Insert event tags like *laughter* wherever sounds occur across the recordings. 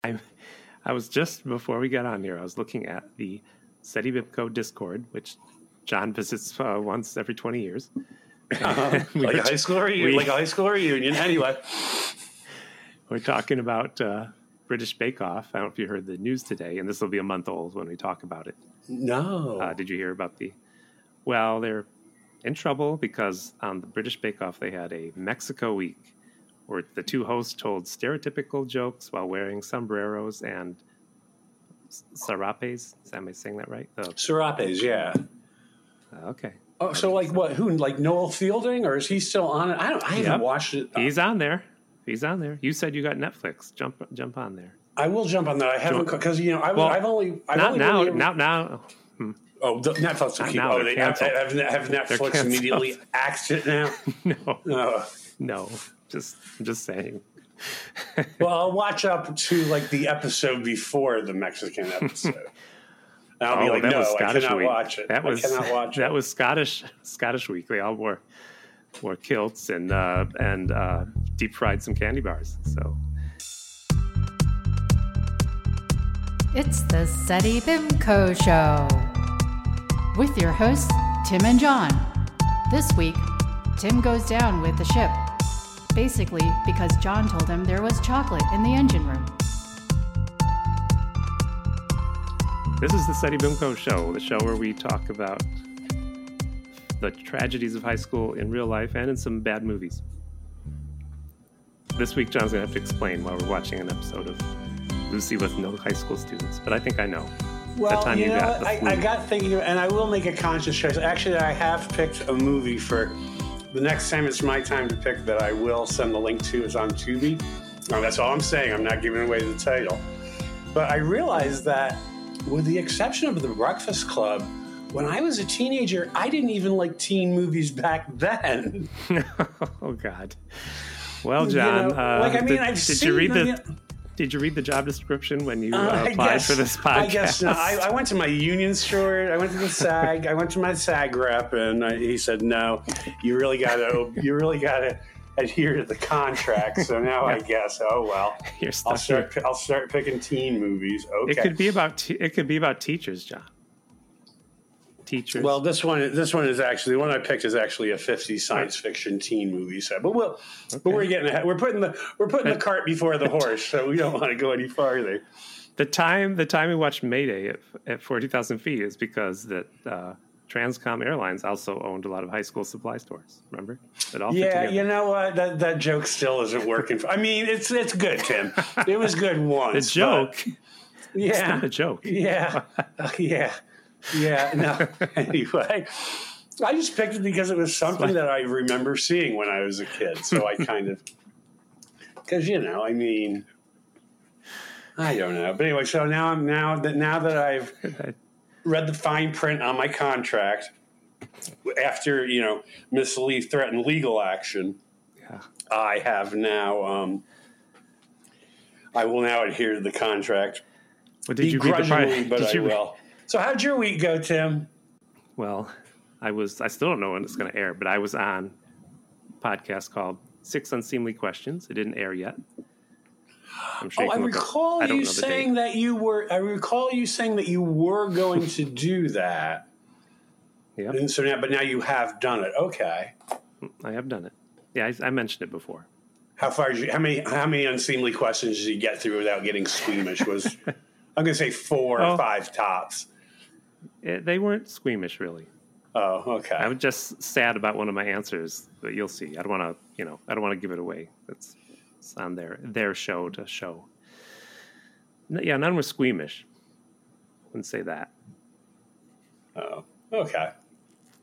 *laughs* I, I was just before we got on here. I was looking at the SETI BIMCO Discord, which John visits uh, once every twenty years. Uh, *laughs* *laughs* We like a high school reunion. we- like a high school reunion. Anyway, We're talking about uh, British Bake Off. I don't know if you heard the news today, and this will be a month old when we talk about it. no. Uh, did you hear about the? Well, they're in trouble because on the British Bake Off they had a Mexico week, where the two hosts told stereotypical jokes while wearing sombreros and s- sarapes. Am I saying that right? The, Serapes, yeah. uh, okay, Oh, so like what? Who? Like Noel Fielding, or is he still on it? I don't. I haven't watched it. he's on there. He's on there. You said you got Netflix. Jump, jump on there. I will jump on that. I haven't because you know I, Well, I've only I've Not only now. really Now, now. Oh, the Netflix will keep. now, Oh, they're have, have, have Netflix immediately axed it now. *laughs* No, Uh, no. Just, I'm just saying. *laughs* well, I'll watch up to like the episode before the Mexican *laughs* episode. And I'll be Oh, like, that no, was I Scottish cannot week. watch it. That was I cannot watch *laughs* that it. was Scottish Scottish week. They all wore wore kilts and uh, and uh, deep fried some candy bars. So It's the SETI Bimco Show with your hosts, Tim and John. This week, Tim goes down with the ship, basically because John told him there was chocolate in the engine room. this is the SETI Bimco show, the show where we talk about the tragedies of high school in real life and in some bad movies. This week, John's gonna have to explain while we're watching an episode of Lucy with no high school students, but I think I know. Well, time you you know, got the I. I got thinking, and I will make a conscious choice. Actually, I have picked a movie for the next time it's my time to pick that I will send the link to. is on Tubi. That's all I'm saying. I'm not giving away the title. But I realized that, with the exception of The Breakfast Club, when I was a teenager, I didn't even like teen movies back then. *laughs* oh God. Well, You John, know, uh, like, I mean, did, I've did seen you read the. Did you read the job description when you uh, Uh, applied guess- for this podcast? I guess not. I, I went to my union store. I went to the SAG. I went to my SAG rep, and I, he said, "No, you really got to. You really got to adhere to the contract." So now I *laughs* guess, oh well, You're I'll start. I'll start picking teen movies. Okay. It could be about te- it could be about teachers, John. Teachers. well, this one, this one is actually the one I picked is actually a 50s science fiction teen movie set. But we'll, but we're getting ahead. We're putting the we're putting the cart before the horse, so we don't want to go any farther. the time the time we watched Mayday at, at forty thousand feet is because that uh, Transcom Airlines also owned a lot of high school supply stores. Remember? It all Yeah, you know what? That that joke still isn't working. I mean, it's it's good, Tim. It was good *laughs* once. the joke. but- It's yeah, not a joke. yeah, *laughs* yeah, yeah. No. *laughs* anyway, I just picked it because it was something that I remember seeing when I was a kid. So I kind of, because you know, I mean, I don't know. But anyway, so now I'm now that now that I've read the fine print on my contract after you know Miss Lee threatened legal action. Yeah. I have now. Um, I will now adhere to the contract. Well, did you read the? Begrudgingly, but did I you will. So, how'd your week go, Tim? Well, I was. I still don't know when it's going to air, but I was on a podcast called Six Unseemly Questions. It didn't air yet. I'm sure Oh, you I look up- recall I you saying that you were. I recall you saying that you were going to do that. Yep. And so now, but now you have done it. Okay. Mm, I have done it. Yeah, I, I mentioned it before. How far did you? How many? How many unseemly questions did you get through without getting squeamish? Was *laughs* I'm going to say four Oh. or five tops. Eh, they weren't squeamish, really. Oh, okay. I was just sad about one of my answers, but you'll see. I don't want to, you know, I don't want to give it away. It's, it's on their their show to show. N- Yeah, none were squeamish. Wouldn't say that. oh, okay.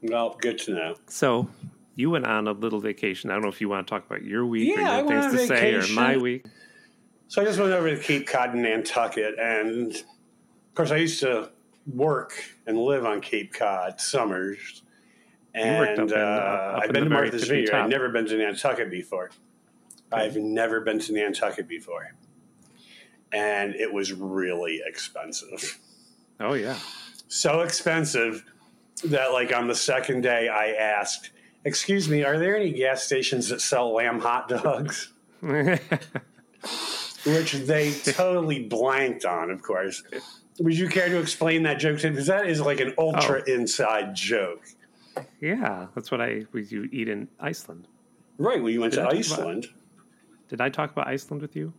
Well, good to know. So you went on a little vacation. I don't know if you want to talk about your week Yeah, or you went have things to say or my week. So I just went over to Cape Cod and Nantucket, and of course, I used to work and live on Cape Cod summers. And in, uh, uh, I've been to Martha's Vineyard. I've never been to Nantucket before. I've never been to Nantucket before, and it was really expensive. Oh yeah. So expensive that, like, on the second day, I asked, "Excuse me, are there any gas stations that sell lamb hot dogs?" *laughs* which they totally blanked on, of course. Would you care to explain that joke to Because that is like an ultra Oh. inside joke. Yeah, that's what I we you eat in Iceland. Right, well, you went Did to I talk about- Iceland. Did I talk about Iceland with you?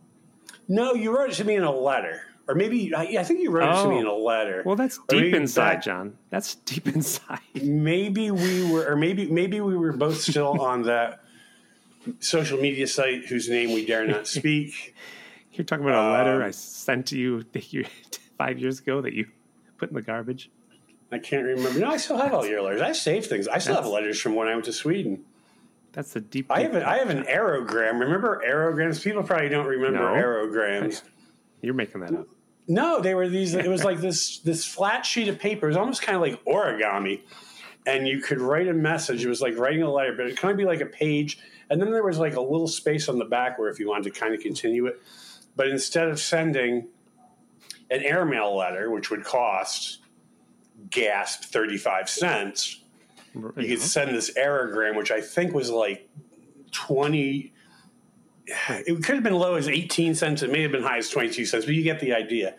No, you wrote it to me in a letter. Or maybe, I, I think you wrote it to me Oh. in a letter. Well, that's Or deep inside, back- John. That's deep *laughs* inside. maybe we were, or maybe maybe we were both still *laughs* on that social media site whose name we dare not *laughs* speak. You're talking about a letter Um, I sent to you that you- five years ago that you *laughs* put in the garbage. I can't remember. No, I still have all your letters. I saved things. I still have letters from when I went to Sweden. That's the deep. I have an, I have an aerogram. Remember aerograms? People probably don't remember No. aerograms. *laughs* You're making that up. No, they were these. It was like this this flat sheet of paper. It was almost kind of like origami, and you could write a message. It was like writing a letter, but it kind of be like a page, and then there was like a little space on the back where if you wanted to kind of continue it, but instead of sending an airmail letter, which would cost gasp thirty five cents, you could send this aerogram, which I think was like twenty. It could have been low as eighteen cents. It may have been high as twenty two cents, but you get the idea.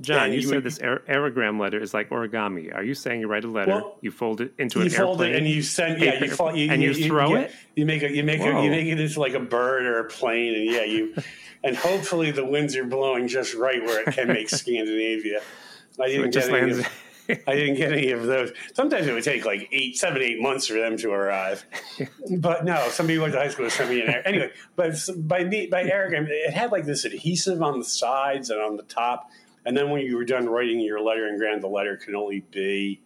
John, you, you said would- this aer- aerogram letter is like origami. Are you saying you write a letter, Well, you fold it into you an fold airplane, it and you send yeah you, fold, you and you, throw it? you make a you make Whoa. you make it into like a bird or a plane and yeah you *laughs* and hopefully the winds are blowing just right where it can make *laughs* Scandinavia. I didn't it just get any lands. of, *laughs* I didn't get any of those. Sometimes it would take like eight, seven, eight months for them to arrive. But no, somebody went to high school to send me an air. Anyway, but by me, by aerogram, it had like this adhesive on the sides and on the top. And then when you were done writing your letter and grand, the letter can only be,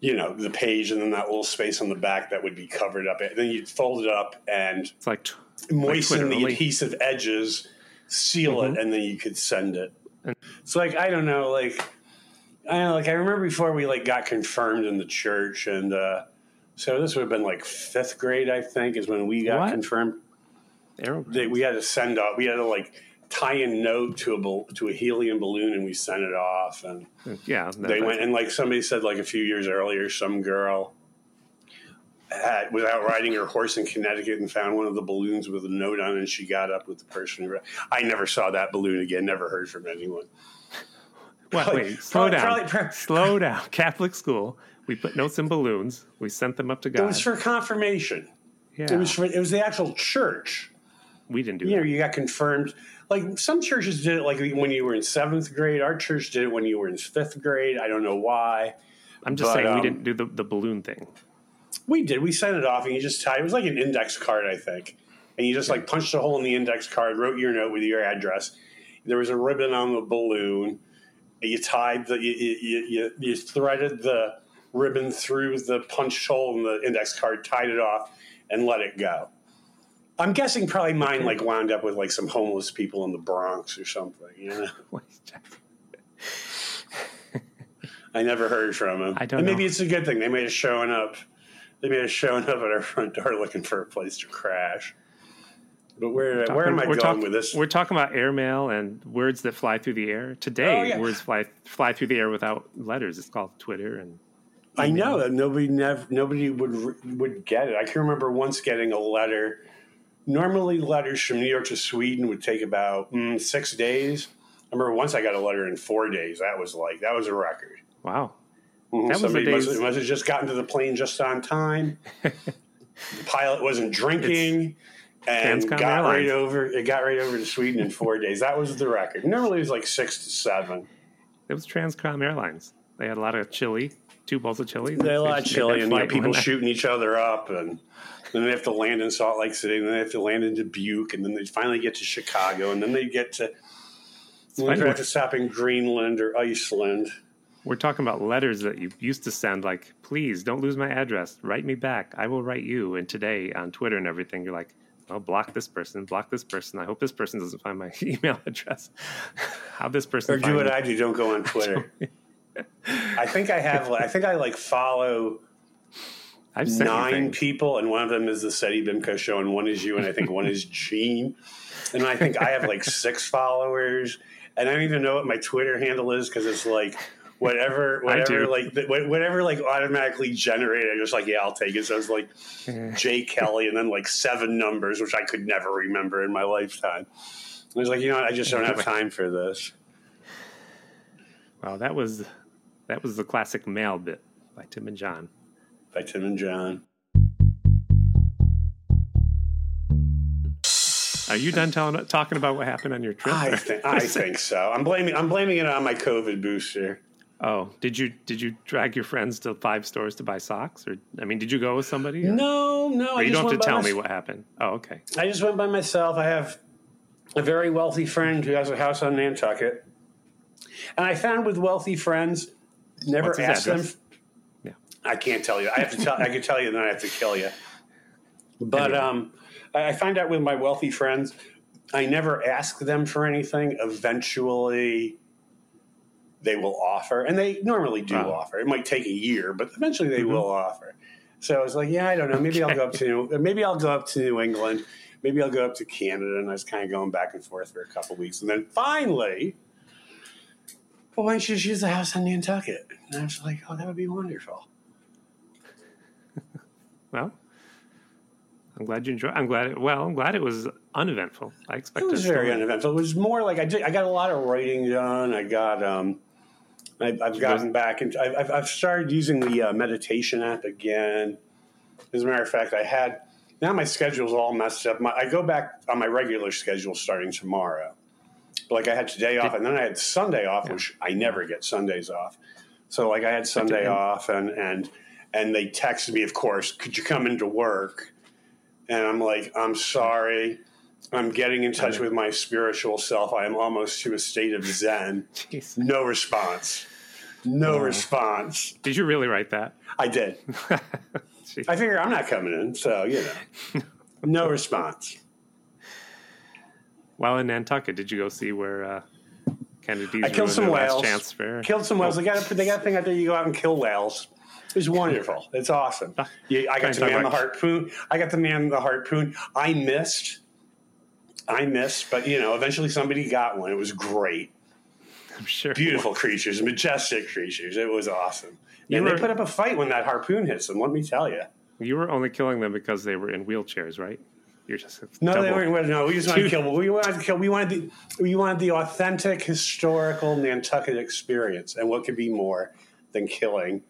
you know, the page and then that little space on the back that would be covered up. And Then you'd fold it up and it's like t- moisten Twitter the only. adhesive edges, seal Mhm. it, and then you could send it. And- It's like I don't know, like I know, like I remember before we like got confirmed in the church, and uh, so this would have been like fifth grade, I think, is when we got What? confirmed. They, we had to send off, we had to like tie a note to a to a helium balloon, and we sent it off, and yeah, no, they went and like somebody said like a few years earlier, some girl had, was out riding her horse in Connecticut and found one of the balloons with a note on it. And she got up with the person. Who, I never saw that balloon again. Never heard from anyone. well Probably- Wait, slow probably- down. probably- prob- slow down. Catholic school. We put notes in balloons. We sent them up to God It was for confirmation. yeah, It was for, it was the actual church. we didn't do You know, you got confirmed. Like some churches did it like when you were in seventh grade. Our church did it when you were in fifth grade. I don't know why. I'm just but, saying we um, didn't do the, the balloon thing. We did. We sent it off, and you just tied. It was like an index card, I think. And you just like punched a hole in the index card, wrote your note with your address. There was a ribbon on the balloon. You tied the you you, you, you threaded the ribbon through the punch hole in the index card, tied it off, and let it go. I'm guessing probably mine like wound up with like some homeless people in the Bronx or something. You know, *laughs* I never heard from them. I don't and maybe know. it's a good thing. They made us showing up. They made us showing up at our front door looking for a place to crash. But where where am I going talk- with this? We're talking about airmail and words that fly through the air. Today, Oh, yeah. words fly fly through the air without letters. It's called Twitter and I know that nobody never nobody would would get it. I can remember once getting a letter. Normally, letters from New York to Sweden would take about mm, six days. I remember once I got a letter in four days. That was like that was a record. wow. Mhm. That was Somebody must, days- must have just gotten to the plane just on time. *laughs* the pilot wasn't drinking. And Transcom got right over. It got right over to Sweden in four days. That was the record. Normally, it was like six to seven. It was Transcom Airlines. They had a lot of chili, two bowls of chili. They had a lot of chili, and you know, people shooting each other up, and then they have to land in Salt Lake City, and then they have to land in Dubuque, and then they finally get to Chicago, and then they get to. Then they have to stop in Greenland or Iceland. We're talking about letters that you used to send, like, please don't lose my address. Write me back. I will write you. And today on Twitter and everything, you're like, oh, block this person, block this person. I hope this person doesn't find my *laughs* email address. *laughs* How this person Or do what me. I do. Don't go on *laughs* Twitter. I think I have. I think I like follow I've nine people, and one of them is the Seti Bimco show, and one is you, and I think one is Gene. And I think I have like *laughs* six followers, and I don't even know what my Twitter handle is because it's like whatever, whatever, like whatever, like automatically generated. I'm just like, yeah, I'll take it. So it's like Jay Kelly, and then like seven numbers, which I could never remember in my lifetime. I was like, you know what? I just don't have time for this. Well, that was that was the classic mail bit by Tim and John. By Tim and John. Are you done telling talking about what happened on your trip? I think, I *laughs* think so. I'm blaming, I'm blaming it on my COVID booster. Oh, did you did you drag your friends to five stores to buy socks, or I mean, did you go with somebody? Or, No, no. or you don't have to tell me what happened. Oh, okay. I just went by myself. I have a very wealthy friend who has a house on Nantucket. And I found with wealthy friends, never ask them. address? Yeah. I can't tell you. I have to tell. I can tell you, then I have to kill you. But um, I find out with my wealthy friends, I never ask them for anything. Eventually, they will offer, and they normally do Wow. offer. It might take a year, but eventually they Mhm. will offer. So I was like, yeah, I don't know. Maybe I'll go up to maybe I'll go up to New England. Maybe I'll go up to Canada, and I was kind of going back and forth for a couple weeks, and then finally, well, why don't you just use the house on Nantucket? And I was like, oh, that would be wonderful. Well, I'm glad you enjoyed. I'm glad. It, well, I'm glad it was uneventful. I expected. It was very uneventful. It was more like I did. I got a lot of writing done. I got. Um, I, I've gotten back and I've, I've- started using the uh, meditation app again. As a matter of fact, I had. Now my schedule's all messed up. My, I go back on my regular schedule starting tomorrow. But like I had today off, and then I had Sunday off, which I never get Sundays off. So like I had Sunday off, and and and they texted me, of course, could you come into work? And I'm like, I'm sorry. I'm getting in touch with my spiritual self. I am almost to a state of Zen. *laughs* No response. No response. Did you really write that? I did. *laughs* I figure I'm not coming in, so you know. *laughs* No response. While in Nantucket, did you go see where uh, Kennedy's I killed ruined some whales. last chance fair? Killed some whales. They got a, they got a thing out there. You go out and kill whales. It's wonderful. It's awesome. You, I got to man the harpoon. I got to man the harpoon. I missed. I missed, but you know, eventually somebody got one. It was great. *laughs* I'm sure. Beautiful creatures, majestic creatures. It was awesome. You and were- they put up a fight when that harpoon hits them. Let me tell you. You were only killing them because they were in wheelchairs, right? You're just No, they weren't. No, we just wanted to kill. We wanted to kill. We wanted the. We wanted the authentic historical Nantucket experience, and what could be more than killing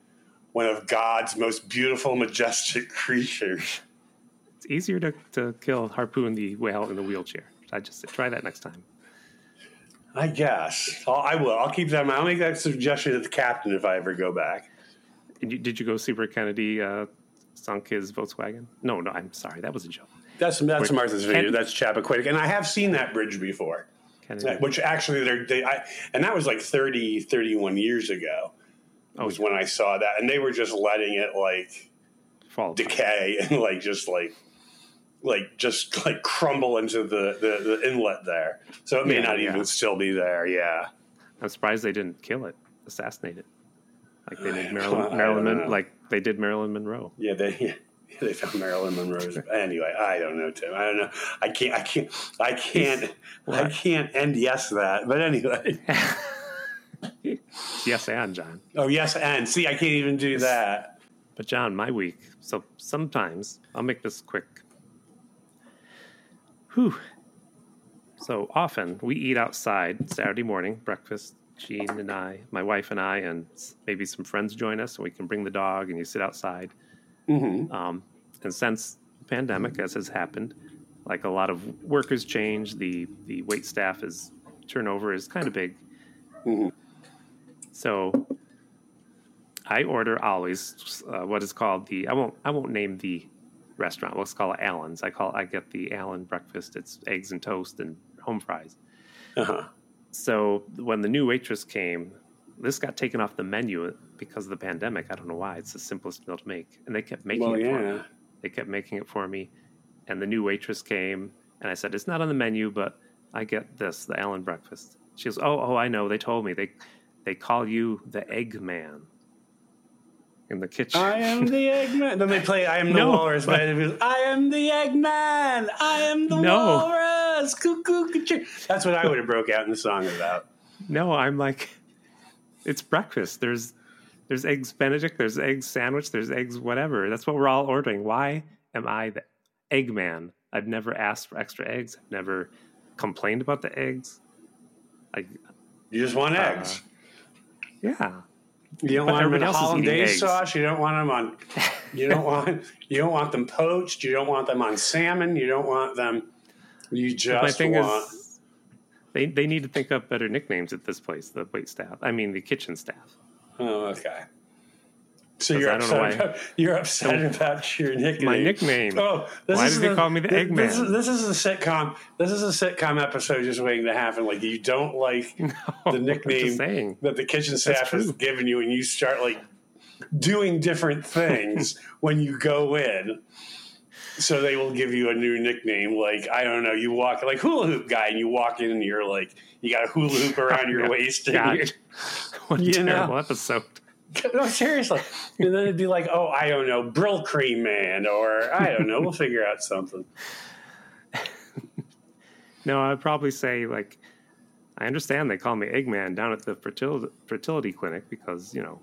one of God's most beautiful, majestic creatures? It's easier to, to kill harpoon the whale in the wheelchair. I just try that next time. I guess I'll, I will. I'll keep that. in mind. I'll make that suggestion to the captain if I ever go back. And you, did you go see where Kennedy uh, sunk his Volkswagen? No, no, I'm sorry. That was a joke. That's that's Martha's. Ken- That's Chappaquiddick, and I have seen that bridge before. Kennedy. Which actually, they're, they, I, and that was like 30, 31 years ago. Oh, was when I saw that, and they were just letting it like fall. decay *laughs* and like just like like just like crumble into the the, the inlet there. So it may Yeah, not yeah. even still be there. Yeah, I'm surprised they didn't kill it, assassinate it, like they did Marilyn. Marilyn Mon- like they did Marilyn Monroe. yeah. They *laughs* yeah, they found Marilyn Monroe's. anyway, I don't know, Tim. I don't know. I can't. I can't. I can't. I can't end yes that. But anyway. *laughs* *laughs* Yes, and John. Oh yes, and see, I can't even do that. But John, my week. So sometimes I'll make this quick. Whew. So often we eat outside Saturday morning breakfast. Jean and I, my wife and I, and maybe some friends join us, and we can bring the dog, and you sit outside. hmm Um, and since the pandemic, as has happened, like a lot of workers change, the the wait staff is turnover is kind of big. Mhm. So I order always uh, what is called the I won't I won't name the restaurant. Let's call it Allen's. I call I get the Allen breakfast. It's eggs and toast and home fries. Uh-huh. So when the new waitress came, this got taken off the menu because of the pandemic. I don't know why. It's the simplest meal to make, and they kept making Well, it for me. They kept making it for me, and the new waitress came, and I said, "It's not on the menu, but I get this, the Allen breakfast." She goes, "Oh, oh, I know. They told me they they call you the Egg Man in the kitchen." I am the Eggman. Then they play "I am the *laughs* No, Walrus." but- But it was, I am the Eggman. I am the No. Walrus. Cuckoo, cuckoo. That's what I would have broke out in the song about. no, I'm like, it's breakfast. There's there's eggs Benedict, there's eggs sandwich, there's eggs whatever. That's what we're all ordering. Why am I the egg man? I've never asked for extra eggs. I've never complained about the eggs. Like You just want Uh, eggs. Yeah. You don't but want them in everybody else is eating hollandaise sauce. You don't want them on. You don't want. You don't want them poached. You don't want them on salmon. You don't want them. You My just thing want. is they they need to think up better nicknames at this place, the wait staff. I mean the kitchen staff. oh, okay. So you're I don't know upset. why- About, you're upset about your nickname. My nickname. Oh, this Why is did they call me the this- This Eggman? is, this is a sitcom. This is a sitcom episode just waiting to happen. Like you don't like *laughs* the nickname that the kitchen staff has given you, and you start like doing different *laughs* things when you go in. So they will give you a new nickname. Like I don't know, you walk like hula hoop guy, and you walk in and you're like you got a hula hoop *laughs* oh, around your waist. And God. you're- What a You know. terrible episode. *laughs* no, seriously. And then it'd be like, oh, I don't know, Brylcreem Man, or I don't know, we'll figure out something. *laughs* No, I'd probably say like I understand they call me Eggman down at the fertility fertility clinic because you know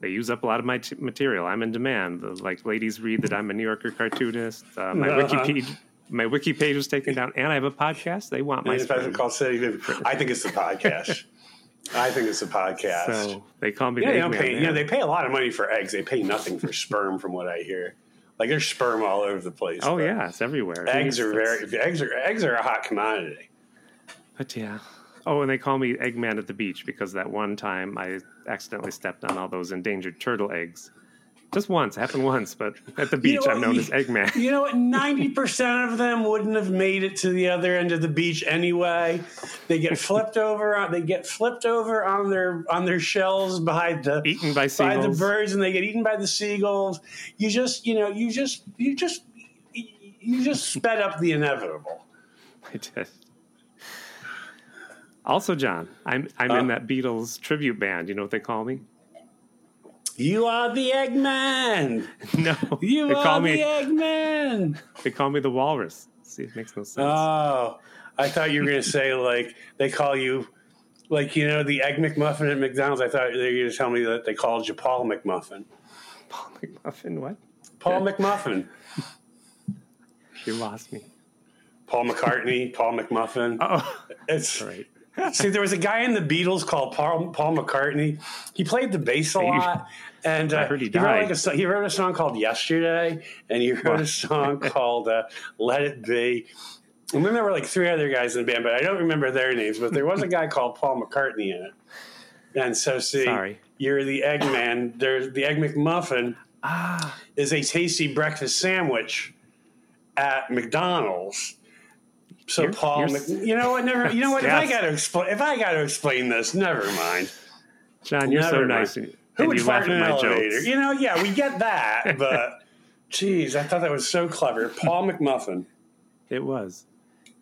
they use up a lot of my t- material. I'm in demand. The, like ladies read that I'm a New Yorker cartoonist. Uh, my Uh-huh. page, my wiki page was taken down, and I have a podcast. They want my My special sperm. call city. I think it's the podcast. *laughs* I think it's a podcast. So they call me. Yeah, they, don't pay. You know, they pay a lot of money for eggs. They pay nothing for *laughs* sperm, from what I hear. Like there's sperm all over the place. oh yeah, it's everywhere. eggs are very eggs are eggs are a hot commodity. But yeah. Oh, and they call me Eggman at the beach because that one time I accidentally stepped on all those endangered turtle eggs. Just once, happened once, but at the You beach know I'm known as Eggman. *laughs* You know what? Ninety percent of them wouldn't have made it to the other end of the beach anyway. They get *laughs* flipped over. On, they get flipped over on their on their shells behind the Eaten by by seagulls. the birds, and they get eaten by the seagulls. You just, you know, you just, you just, you just sped up the inevitable. I did. Also, John, I'm I'm Uh. in that Beatles tribute band. You know what they call me? You are the Eggman. *laughs* No, You they are call the Eggman. *laughs* they call me the Walrus. See, it makes no sense. Oh, I thought you were going to say like they call you, like you know the Egg McMuffin at McDonald's. I thought they were going to tell me that they called you Paul McMuffin. Paul McMuffin, what? Paul McMuffin. *laughs* You lost me. Paul McCartney. Paul McMuffin. Oh, It's all right. see, there was a guy in the Beatles called Paul Paul McCartney. He played the bass a lot, and uh, heard he wrote like a, so- he wrote a song called "Yesterday," and he *laughs* wrote a song *laughs* called uh, "Let It Be." And then there were like three other guys in the band, but I don't remember their names. But there was a guy called Paul McCartney in it. And so, see, Sorry. you're the Eggman. There's the Egg McMuffin Ah, is a tasty breakfast sandwich at McDonald's. So You're- Paul, you're Mc, you know what? Never, you know what? If I *laughs* got to explain, if I got to explain this, never mind. John, you're so Never mind. nice, Who would you fart in an my elevator? jokes. You know, yeah, we get that, *laughs* but geez, I thought that was so clever. Paul McMuffin. It was.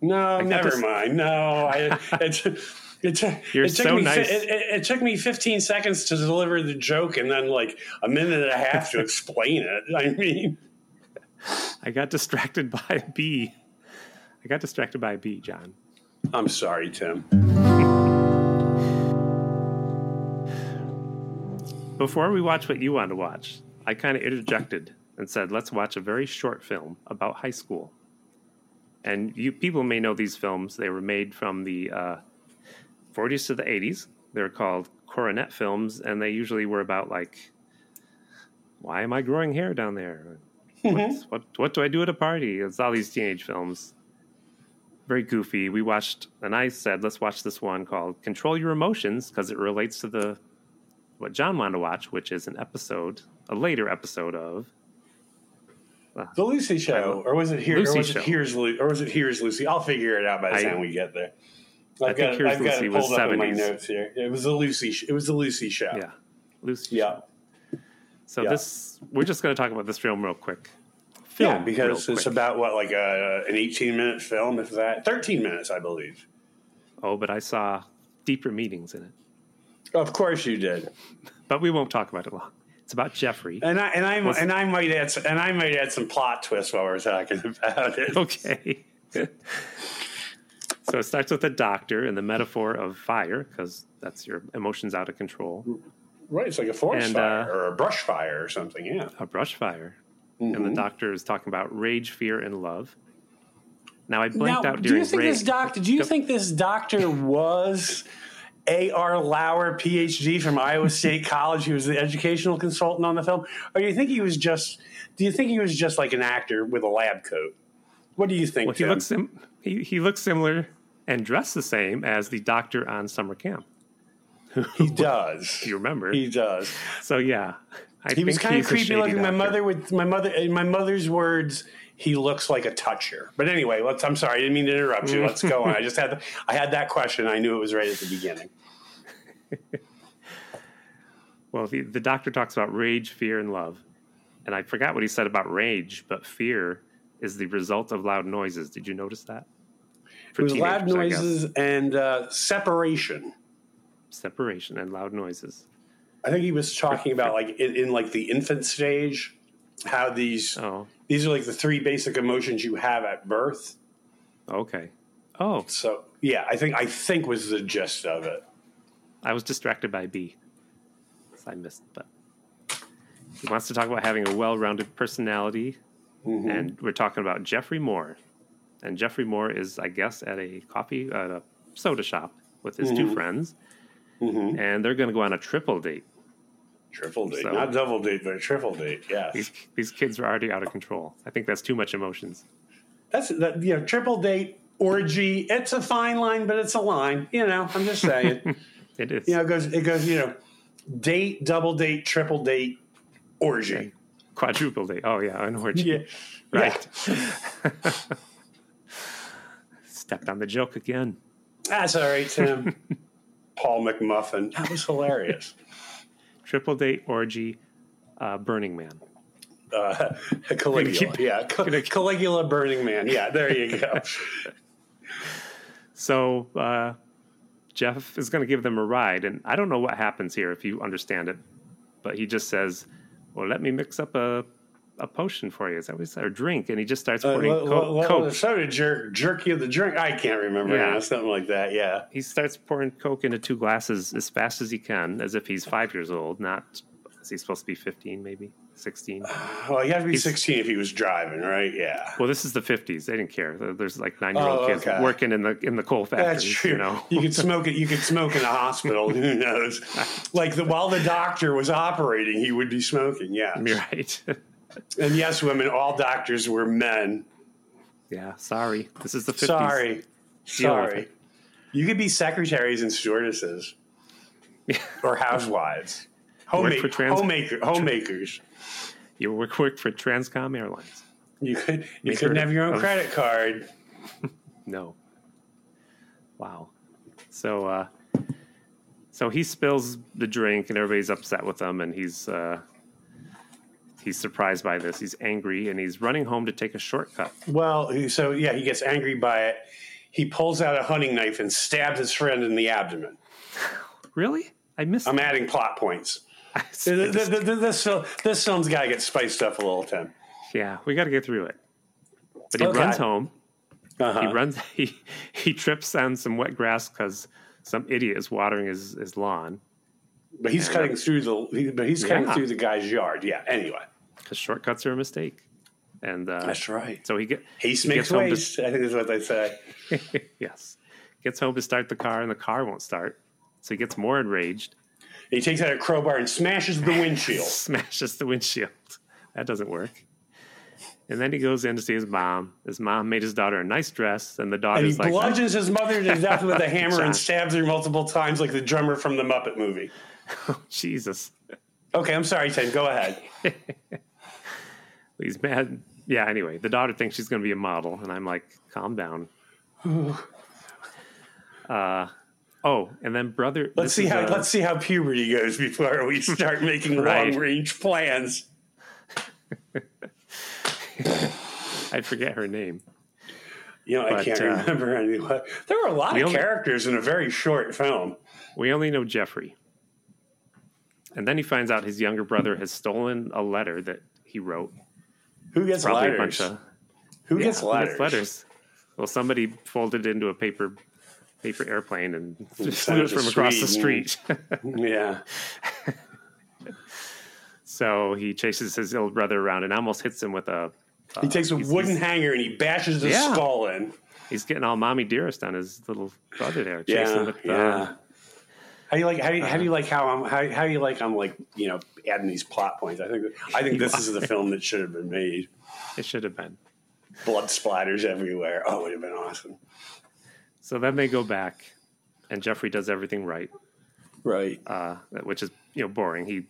No, never this- mind. No, I, it, *laughs* You're it took so me, nice. It, it, it took me 15 seconds to deliver the joke, and then like a minute and a half to explain it. I mean. *laughs* I got distracted by a bee. I got distracted by a bee, John. I'm sorry, Tim. Before we watch what you want to watch, I kind of interjected and said, let's watch a very short film about high school. And you people may know these films. They were made from the uh, 40s to the 80s. They're called coronet films, and they usually were about like, why am I growing hair down there? *laughs* What's, what what do I do at a party? It's all these teenage films. Very goofy. We watched, and I said, let's watch this one called "Control Your Emotions" because it relates to the what John wanted to watch, which is an episode, a later episode of uh, The Lucy Show, or was it here? Lucy or was Show. it here's Lu- or was it here's Lucy? I'll figure it out by the I- time we get there. I I've think got, Here's I've got Lucy it was pulled up in my 70s. notes here. It was the Lucy. It was the Lucy Show. yeah, Lucy. Yeah. So Yeah. this we're just going to talk about this film real quick. Yeah, because it's quick. about what like a, an 18 minute film, if that 13 minutes, I believe. Oh, but I saw deeper meanings in it. Of course you did, But we won't talk about it long. It's about Jeffrey. and I and I Was- and I might add some, and I might add some plot twists while we're talking about it. Okay. *laughs* So it starts with the doctor and the metaphor of fire, because that's your emotions out of control. Right, it's like a forest And, fire uh, or a brush fire or something. Yeah. A brush fire. And Mm-hmm. the doctor is talking about rage, fear, and love. Now I blanked Now, out do during you think rage. this doctor? Do you think this doctor was A.R. Lauer, PhD from Iowa State *laughs* College? He was the educational consultant on the film, or do you think he was just? Do you think he was just like an actor with a lab coat? What do you think? well, he Tim? looks sim- he, he looks similar and dressed the same as the doctor on summer camp. he *laughs* does. Do you remember? He does. so yeah, I He was kind of creepy looking. My mother would. My mother. In my mother's words, he looks like a toucher. But anyway, let's. I'm sorry, I didn't mean to interrupt you. Let's go on. I just had. I had that question. I knew it was right at the beginning. *laughs* Well, the, the doctor talks about rage, fear, and love. And I forgot what he said about rage, but fear is the result of loud noises. Did you notice that? For It was loud teenagers, I guess. noises and uh, separation. separation and loud noises. I think he was talking about like in, in like the infant stage, how these Oh, these are like the three basic emotions you have at birth. okay. Oh, So yeah, I think I think was the gist of it. I was distracted by B. So I missed, but he wants to talk about having a well-rounded personality, Mm-hmm. and we're talking about Jeffrey Moore. And Jeffrey Moore is, I guess, at a coffee at a soda shop with his Mm-hmm. two friends, and they're going to go on a triple date. Triple date, So- not double date, but a triple date. Yeah, These these kids are already out of control. I think that's too much emotions. that's that. You know, triple date orgy. It's a fine line, but it's a line. You know, I'm just saying. *laughs* It is. you know, it goes it goes. You know, date, double date, triple date, orgy. Quadruple date. Oh yeah, an orgy. Yeah, Right. *laughs* Stepped on the joke again. That's all right, Tim. *laughs* Paul McMuffin. That was hilarious. Triple date orgy, uh, Burning Man. Uh, *laughs* Caligula. keep- yeah. *laughs* Cal- Caligula Burning Man. Yeah, there you go. *laughs* So uh, Jeff is going to give them a ride, and I don't know what happens here if you understand it, but he just says, "Well, let me mix up a a potion for you." Is that what he said? Or drink? And he just starts Uh, pouring co- lo- lo- coke. soda jerk, jerky of the drink. I can't remember Yeah. now. Something like that. Yeah. He starts pouring coke into two glasses as fast as he can, as if he's five years old. Not is he supposed to be fifteen, maybe sixteen? Well, you have to be 16 if he was driving, right? Yeah. Well, this is the fifties. They didn't care. There's like nine year old Oh, kids okay. working in the in the coal factories. That's true. You know. *laughs* You could smoke it. You could smoke in a hospital. Who knows? *laughs* Like the, while the doctor was operating, he would be smoking. Yeah. You're right. *laughs* And yes, women. All doctors were men. yeah. Sorry. This is the fifties. Sorry. Deal Sorry. You could be secretaries and stewardesses *laughs* or housewives. For trans- homemaker, homemakers. You work work for Transcom Airlines. You could you couldn't have your own of- credit card. *laughs* No. Wow. So uh so he spills the drink and everybody's upset with him and he's uh he's surprised by this. He's angry and he's running home to take a shortcut. Well, so yeah, he gets angry by it. He pulls out a hunting knife and stabs his friend in the abdomen. Really? I missed I'm adding plot points. I Th- th- just- th- th- This, this film's got to get spiced up a little, Tim. Yeah, we got to get through it. But he Okay. runs home. Uh-huh. He runs *laughs* he he trips on some wet grass cuz some idiot is watering his, his lawn But he's cutting through the. He, but he's cutting Yeah. through the guy's yard. Yeah. Anyway, cuz shortcuts are a mistake. And uh, that's right. so he get Haste he makes gets home to- I think is what they say. *laughs* yes. Gets home to start the car, and the car won't start. So he gets more enraged, He takes out a crowbar and smashes the windshield. *laughs* smashes the windshield. That doesn't work. And then he goes in to see his mom. His mom made his daughter a nice dress, and the And he daughter's like, bludgeons his mother to death with a *laughs* hammer and stabs her multiple times, like the drummer from the Muppet movie. oh, Jesus. Okay, I'm sorry, Tim. Go ahead. He's mad. Yeah, anyway, the daughter thinks she's going to be a model, and I'm like, calm down. *sighs* uh, oh, and then brother. Let's see how uh, let's see how puberty goes before we start making *laughs* Right. long range plans. *laughs* I forget her name. You know, I can't uh, remember anyway. There were a lot of only- characters in a very short film. We only know Jeffrey. And then he finds out his younger brother has stolen a letter that he wrote. Who gets Probably letters? a bunch of Who gets Yeah, who letters? Well, somebody folded it into a paper paper airplane and *laughs* just flew it from across the street. Yeah. *laughs* so he chases his little brother around and almost hits him with a. He takes a he's- wooden he's- hanger and he bashes his Yeah. skull in. He's getting all mommy dearest on his little brother there, chasing Yeah, with uh, yeah. How do you like? How do you, how Uh-huh. do you like how I'm? How, how do you like I'm like you know adding these plot points? I think I think this is the film that should have been made. It should have been. Blood splatters everywhere. Oh, it would have been awesome. So then they go back, and Jeffrey does everything right, Right. uh, which is you know boring. He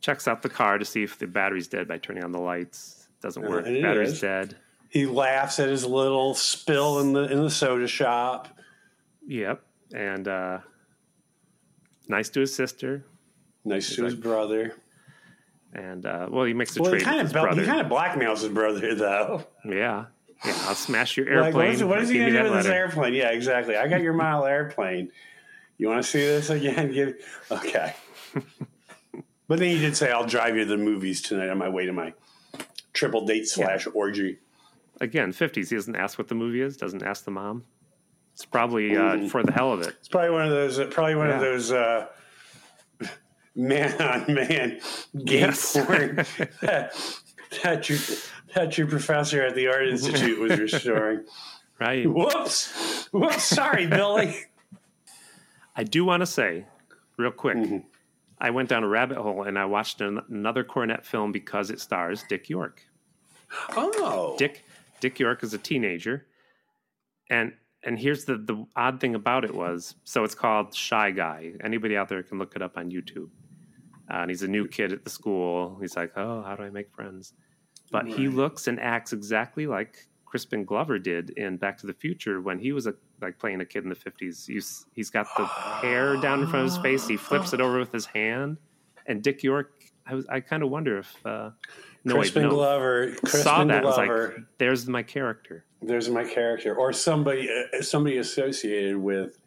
checks out the car to see if the battery's dead by turning on the lights. Doesn't Uh, work. it Battery's is. dead. He laughs at his little spill in the in the soda shop. Yep. And uh, nice to his sister. Nice to his brother. And uh, well, he makes a Well, he trade kind with of brother. he kind of blackmails his brother though. yeah. Yeah. I'll smash your Like, airplane. what is, what is he gonna do with letter. airplane? Yeah, exactly. I got your model airplane. You want to see this again? *laughs* Give okay. *laughs* but then he did say, "I'll drive you to the movies tonight on my way to my triple date slash orgy." Again, 50s. He doesn't ask what the movie is, doesn't ask the mom. It's probably uh, for the hell of it. It's probably one of those. uh, Probably one of those. Uh, *laughs* Man on man gay Yes. porn that, *laughs* that your that your professor at the art *laughs* institute was restoring. Right. Whoops! Whoops! Sorry, Billy. I do want to say, real quick, Mm-hmm. I went down a rabbit hole and I watched an, another Coronet film because it stars Dick York. Oh, Dick Dick York is a teenager, and and here's the the odd thing about it was so it's called Shy Guy. Anybody out there can look it up on YouTube. Uh, and he's a new kid at the school. He's like, oh, how do I make friends? But he looks and acts exactly like Crispin Glover did in Back to the Future when he was a like playing a kid in the fifties. He's he's got the hair down in front of his face. He *gasps* flips it over with his hand. And Dick York, I was I kind of wonder if uh, no, wait, Crispin no. Glover. Crispin saw that. I was like, there's my character. There's my character, or somebody uh, somebody associated with.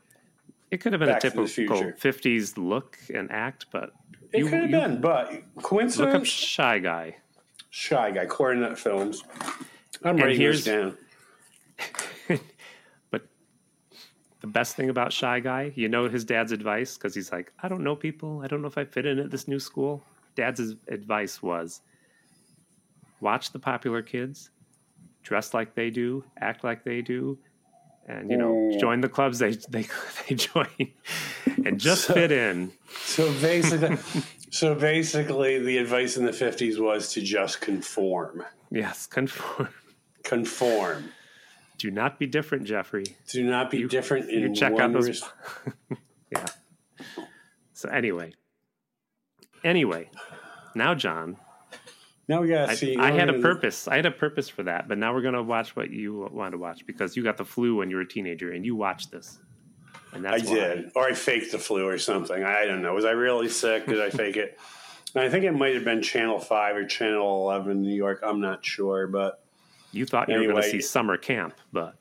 It could have been Back a typical '50s look and act, but It you, could have you been, but coincidence. look up. Shy Guy. Shy guy, Coronet Films. I'm And writing this down. *laughs* But the best thing about Shy Guy, you know his dad's advice because he's like, I don't know people. I don't know if I fit in at this new school. Dad's advice was, watch the popular kids, dress like they do, act like they do, and you know, Mm. join the clubs they they *laughs* they join, and *laughs* just So- fit in. So basically, so basically, the advice in the '50s was to just conform. Yes, conform. Conform. Do not be different, Jeffrey. Do not be different in you check one out those- res- *laughs* Yeah. So anyway, anyway, now John, Now we gotta I, see. I had a purpose. I had a purpose for that, but now we're gonna watch what you want to watch because you got the flu when you were a teenager and you watched this, and I why. did, or I faked the flu or something. I don't know. Was I really sick? Did I fake it? And *laughs* I think it might have been Channel Five or Channel Eleven in New York. I'm not sure, but You thought you were going to see summer camp, but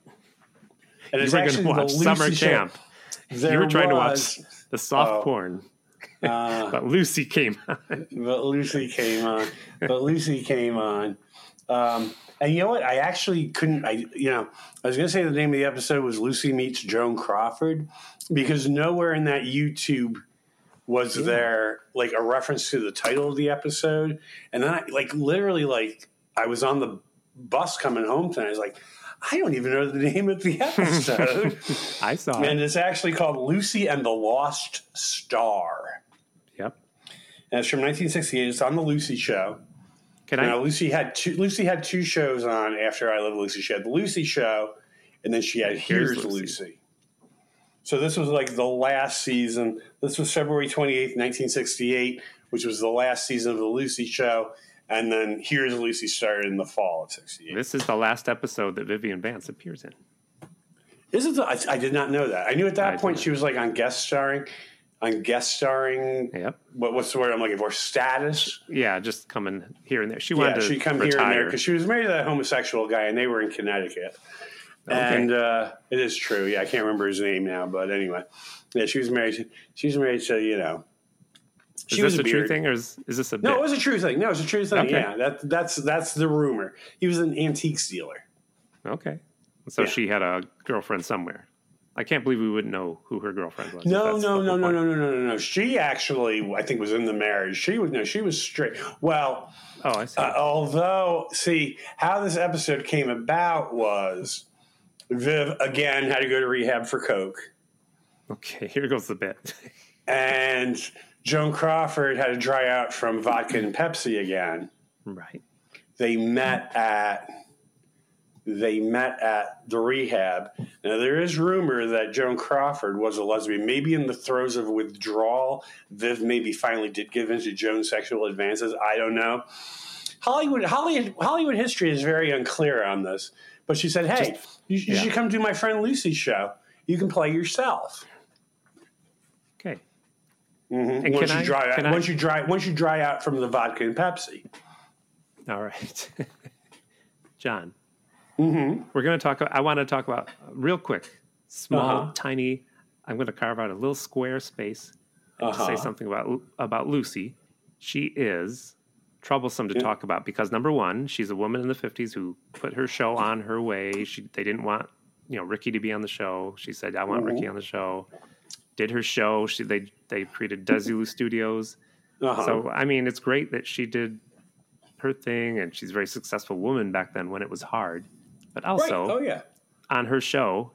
and you were going to watch summer show. camp. There you were trying was, to watch the soft Oh. porn, uh, but Lucy came on. *laughs* but Lucy came on. But Lucy came on. Um, and you know what? I actually couldn't. I you know I was going to say the name of the episode was Lucy meets Joan Crawford because nowhere in that YouTube was there like a reference to the title of the episode. And then I like literally like I was on the bus coming home tonight. I was like. I don't even know the name of the *laughs* episode. I saw and it. And it's actually called Lucy and the Lost Star. And it's from 1968. It's on the Lucy Show. Can Now I? Lucy had two. Lucy had two shows on after I Love Lucy. She had the Lucy Show, and then she had Here's Here's, Lucy. Lucy. So this was like the last season. This was February 28th, 1968, which was the last season of the Lucy Show. And then Here's Lucy started in the fall of 68. This is the last episode that Vivian Vance appears in. Is it? The, I, I did not know that. I knew at that I point she was like on guest starring, on guest starring. Yep. What, what's the word I'm looking for? Status. Yeah, just coming here and there. She wanted Yeah, to she come here and there retire. because she was married to that homosexual guy, and they were in Connecticut. Okay. And uh, it is true. Yeah, I can't remember his name now, but anyway, yeah, she was married. To, she was married to you know. is She was this a a true thing or is, is this a No, it was a true thing. No, it was a true thing. Okay. Yeah, that that's that's the rumor. He was an antiques dealer. okay. So Yeah. she had a girlfriend somewhere. I can't believe we wouldn't know who her girlfriend was. No, no, no, no, no, no, no, no, no. She actually, I think, was in the marriage. She was no, she was straight. Well, Oh, I see. uh, although, see how this episode came about was Viv again had to go to rehab for coke, okay, here goes the bit. *laughs* and Joan Crawford had to dry out from vodka and Pepsi again. right. They met at they met at the rehab. Now there is rumor that Joan Crawford was a lesbian, maybe in the throes of withdrawal. Viv maybe finally did give into Joan's sexual advances. I don't know. Hollywood Hollywood Hollywood history is very unclear on this. But she said, "Hey, you, you yeah. should come do my friend Lucy's show. You can play yourself." Okay. Mhm. And Once you I- dry out, I- once you dry once you dry out from the vodka and Pepsi. All right. *laughs* John, Mm-hmm. we're going to talk. I want to talk about real quick, small, Uh-huh. tiny. I'm going to carve out a little square space and to Uh-huh. say something about about Lucy. She is troublesome to talk about because number one, she's a woman in the 50s who put her show on her way. She they didn't want you know Ricky to be on the show. She said, "I want Ricky on the show." Did her show. She they they created Desilu Studios. Uh-huh. So I mean, it's great that she did her thing, and she's a very successful woman back then when it was hard. But right. also Oh yeah. on her show,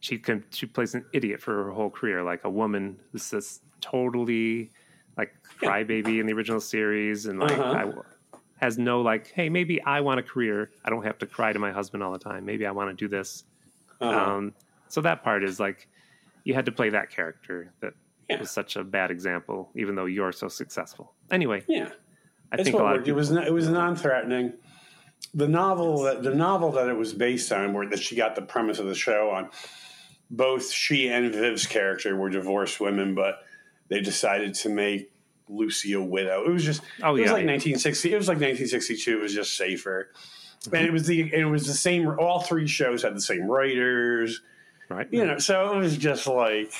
she can she plays an idiot for her whole career, like a woman who's this totally like crybaby in the original series, and like Uh-huh. I, has no like, hey, maybe I want a career. I don't have to cry to my husband all the time. Maybe I want to do this. Uh-huh. Um, so that part is like you had to play that character that Yeah. was such a bad example, even though you're so successful. Anyway, yeah. I It's think a lot of worked. It people, was it was non-threatening. The novel that the novel that it was based on, where that she got the premise of the show on, both she and Viv's character were divorced women, but they decided to make Lucy a widow. It was just Oh, yeah. it was yeah, like yeah. 1960. It was like 1962. It was just safer, and it was the it was the same. All three shows had the same writers. right? You know, so it was just like.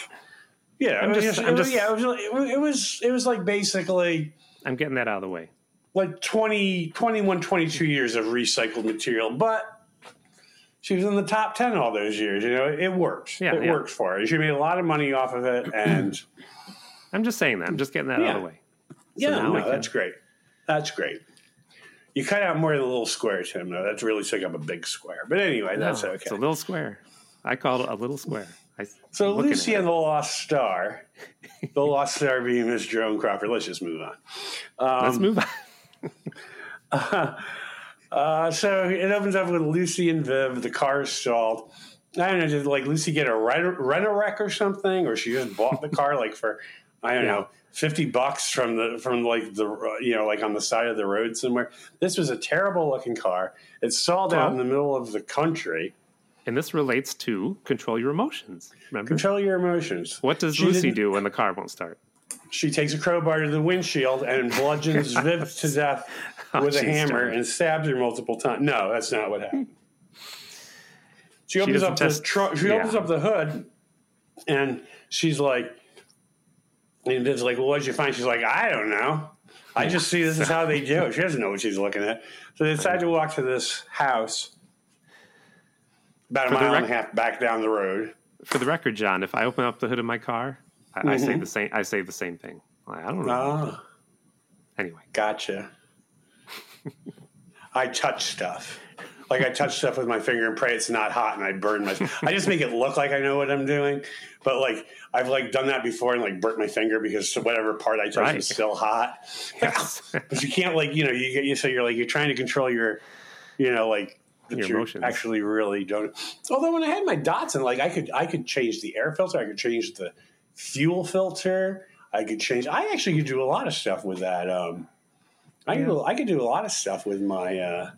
Yeah, I'm it was just- just, I'm just- yeah, it was it was it was like basically I'm getting that out of the way. Like 20, 21, 22 years of recycled material, but she was in the top 10 all those years. You know, it works. Yeah, it yeah. worked for her. She made a lot of money off of it. And *clears throat* I'm just saying that. I'm just getting that out of the way. yeah, no, can- that's great. That's great. You cut out more of the little square, Tim, though. That's really took up a big square. But anyway, that's No, okay. It's a little square. I call it a little square. I, so Lucy and the Lost Star, the Lost Star being Miss Joan Crawford. Let's just move on. Let's Um, move on. *laughs* *laughs* Uh, so it opens up with Lucy and Viv. The car is stalled. I don't know. Did like Lucy get a rent rent a wreck or something, or she just bought the car like for I don't Yeah. know fifty bucks from the from like the you know like on the side of the road somewhere. This was a terrible looking car. It stalled out in the middle of the country. And this relates to control your emotions. Remember? Control your emotions. what does She Lucy do when the car won't start? She takes a crowbar to the windshield and bludgeons *laughs* Viv to death Oh, with a hammer and stabs her multiple times. No, that's not what happened. She opens doesn't up test- the trunk. She yeah. opens up the hood, and she's like, and Viv's like, "Well, what'd you find?" She's like, "I don't know. I just see this is how they do it." *laughs* She doesn't know what she's looking at. So they decide to walk to this house about a For mile and a half back down the road. For the record, John, if I open up the hood of my car, I, I Mm-hmm. say the same. I say the same thing. Like, I don't know. Ah. anyway, Gotcha. I touch stuff. Like I touch stuff with my finger and pray it's not hot and I burn my I just make it look like I know what I'm doing. But like I've like done that before and like burnt my finger because whatever part I touch Right. is still hot. *laughs* yes. *laughs* But you can't like, you know, you get you so you're like you're trying to control your you know, like Your you emotions. actually really don't although when I had my Datsun, like I could I could change the air filter, I could change the fuel filter, I could change I actually could do a lot of stuff with that. Um I could, I could do a lot of stuff with my uh,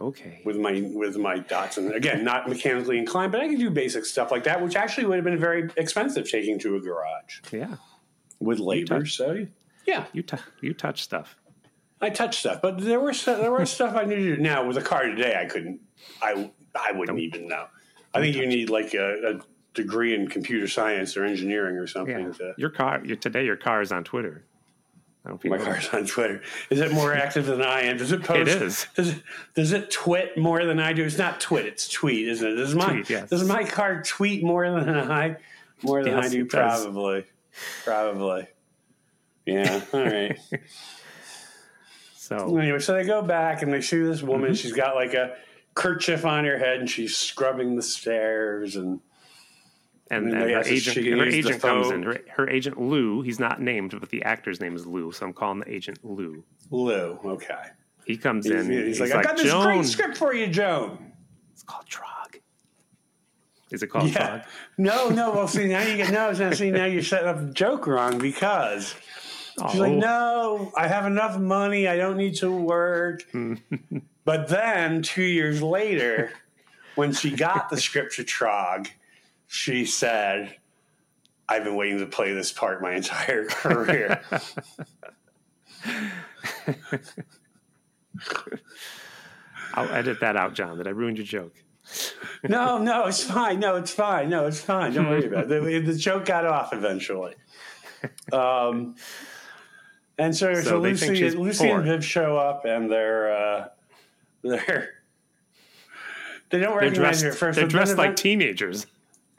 okay. with my with my Datsun. Again, not mechanically inclined, but I could do basic stuff like that, which actually would have been very expensive taking to a garage Yeah, with labor. touch- So yeah, you t- you touch stuff. I touch stuff, but there were stu- there were stuff I needed to do. Now with a car today, I couldn't. I I wouldn't even know. I think you need like a, a degree in computer science or engineering or something. Yeah, To, your car. Your, today, your car is on Twitter. I don't think My know. car's on Twitter. Is it more active than I am? Does it post? It is. Does it, does it twit more than I do? It's not twit. It's tweet, isn't it? Does my Tweet, yes. does my car tweet more than I more than I do? it does. Probably. Probably. Yeah. All right. *laughs* So anyway, so they go back and they see this woman. Mm-hmm. She's got like a kerchief on her head and she's scrubbing the stairs and and, And and her agent, and her agent comes in. Her, her agent Lou. He's not named, but the actor's name is Lou, so I'm calling the agent Lou. Lou. Okay. He comes He's, in. he's like, "I've got this Joan. great script for you, Joan. It's called Trog. Is it called Yeah. Trog? No, no. Well, see, now you get no. Now, see, now you're setting up the joke wrong because she's like, Oh. no, I have enough money. I don't need to work. *laughs* but then two years later, when she got the script to Trog, she said, "I've been waiting to play this part my entire *laughs* career." I'll edit that out, John. That I ruined your joke. no, no, it's fine. No, it's fine. No, it's fine. Don't worry about it. The, the joke got off eventually. Um, and so, so, So Lucy, Lucy poor. and Viv show up, and they're uh, they're they don't They're recognize dressed. her at first. they're dressed like event- teenagers.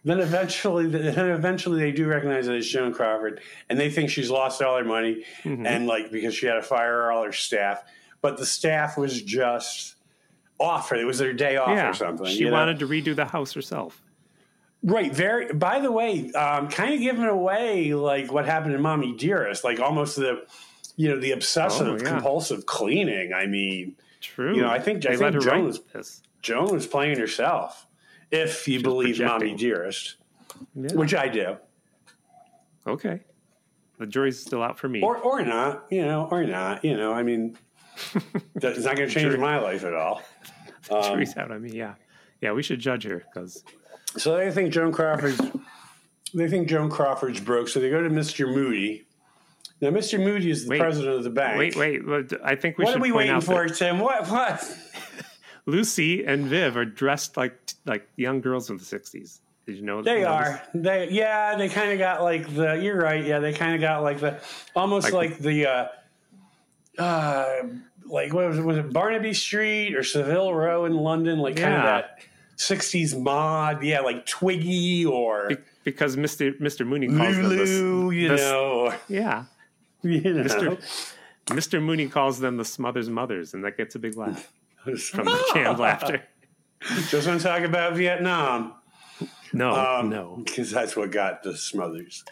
Then eventually, *laughs* then eventually, they do recognize that it's Joan Crawford, and they think she's lost all her money, Mm-hmm. and like because she had to fire all her staff, but the staff was just off. Her. It was their day off Yeah, or something. she you know? wanted to redo the house herself. Right. Very. By the way, um, kind of giving away like what happened in Mommy Dearest, like almost the, you know, the obsessive Oh, yeah. compulsive cleaning. I mean, True. You know, I think- I think Joan was- Joan was playing herself, if you believe Mommy. Dearest, Yeah. which I do, okay. The jury's still out for me. or or not, you know, or not, you know. I mean, *laughs* it's not going to change my life at all. *laughs* the um, jury's out on me. Yeah. Yeah. We should judge her because So they think Joan Crawford's they think Joan Crawford's broke. So they go to Mr. Mooney. Now, Mr. Mooney is the Wait. president of the bank. wait, wait. I think we What should are we waiting for, that Tim? What? What? Lucy and Viv are dressed like like young girls of the '60s. Did you know They are. They yeah. They kind of got like the. You're right. Yeah. They kind of got like the almost Like- like, the. uh uh like what was it? Was it Barnaby Street or Savile Row in London? Like kind of that '60s mod. Yeah, like Twiggy or Be- because Mr. Mr. Mooney calls them the, Lulu. You the- know. yeah. *laughs* You know. Mr. Mr. Mooney calls them the Smothers Mothers, and that gets a big laugh from the canned *laughs* laughter. Just want to talk about Vietnam. No, Um, no. because that's what got the Smothers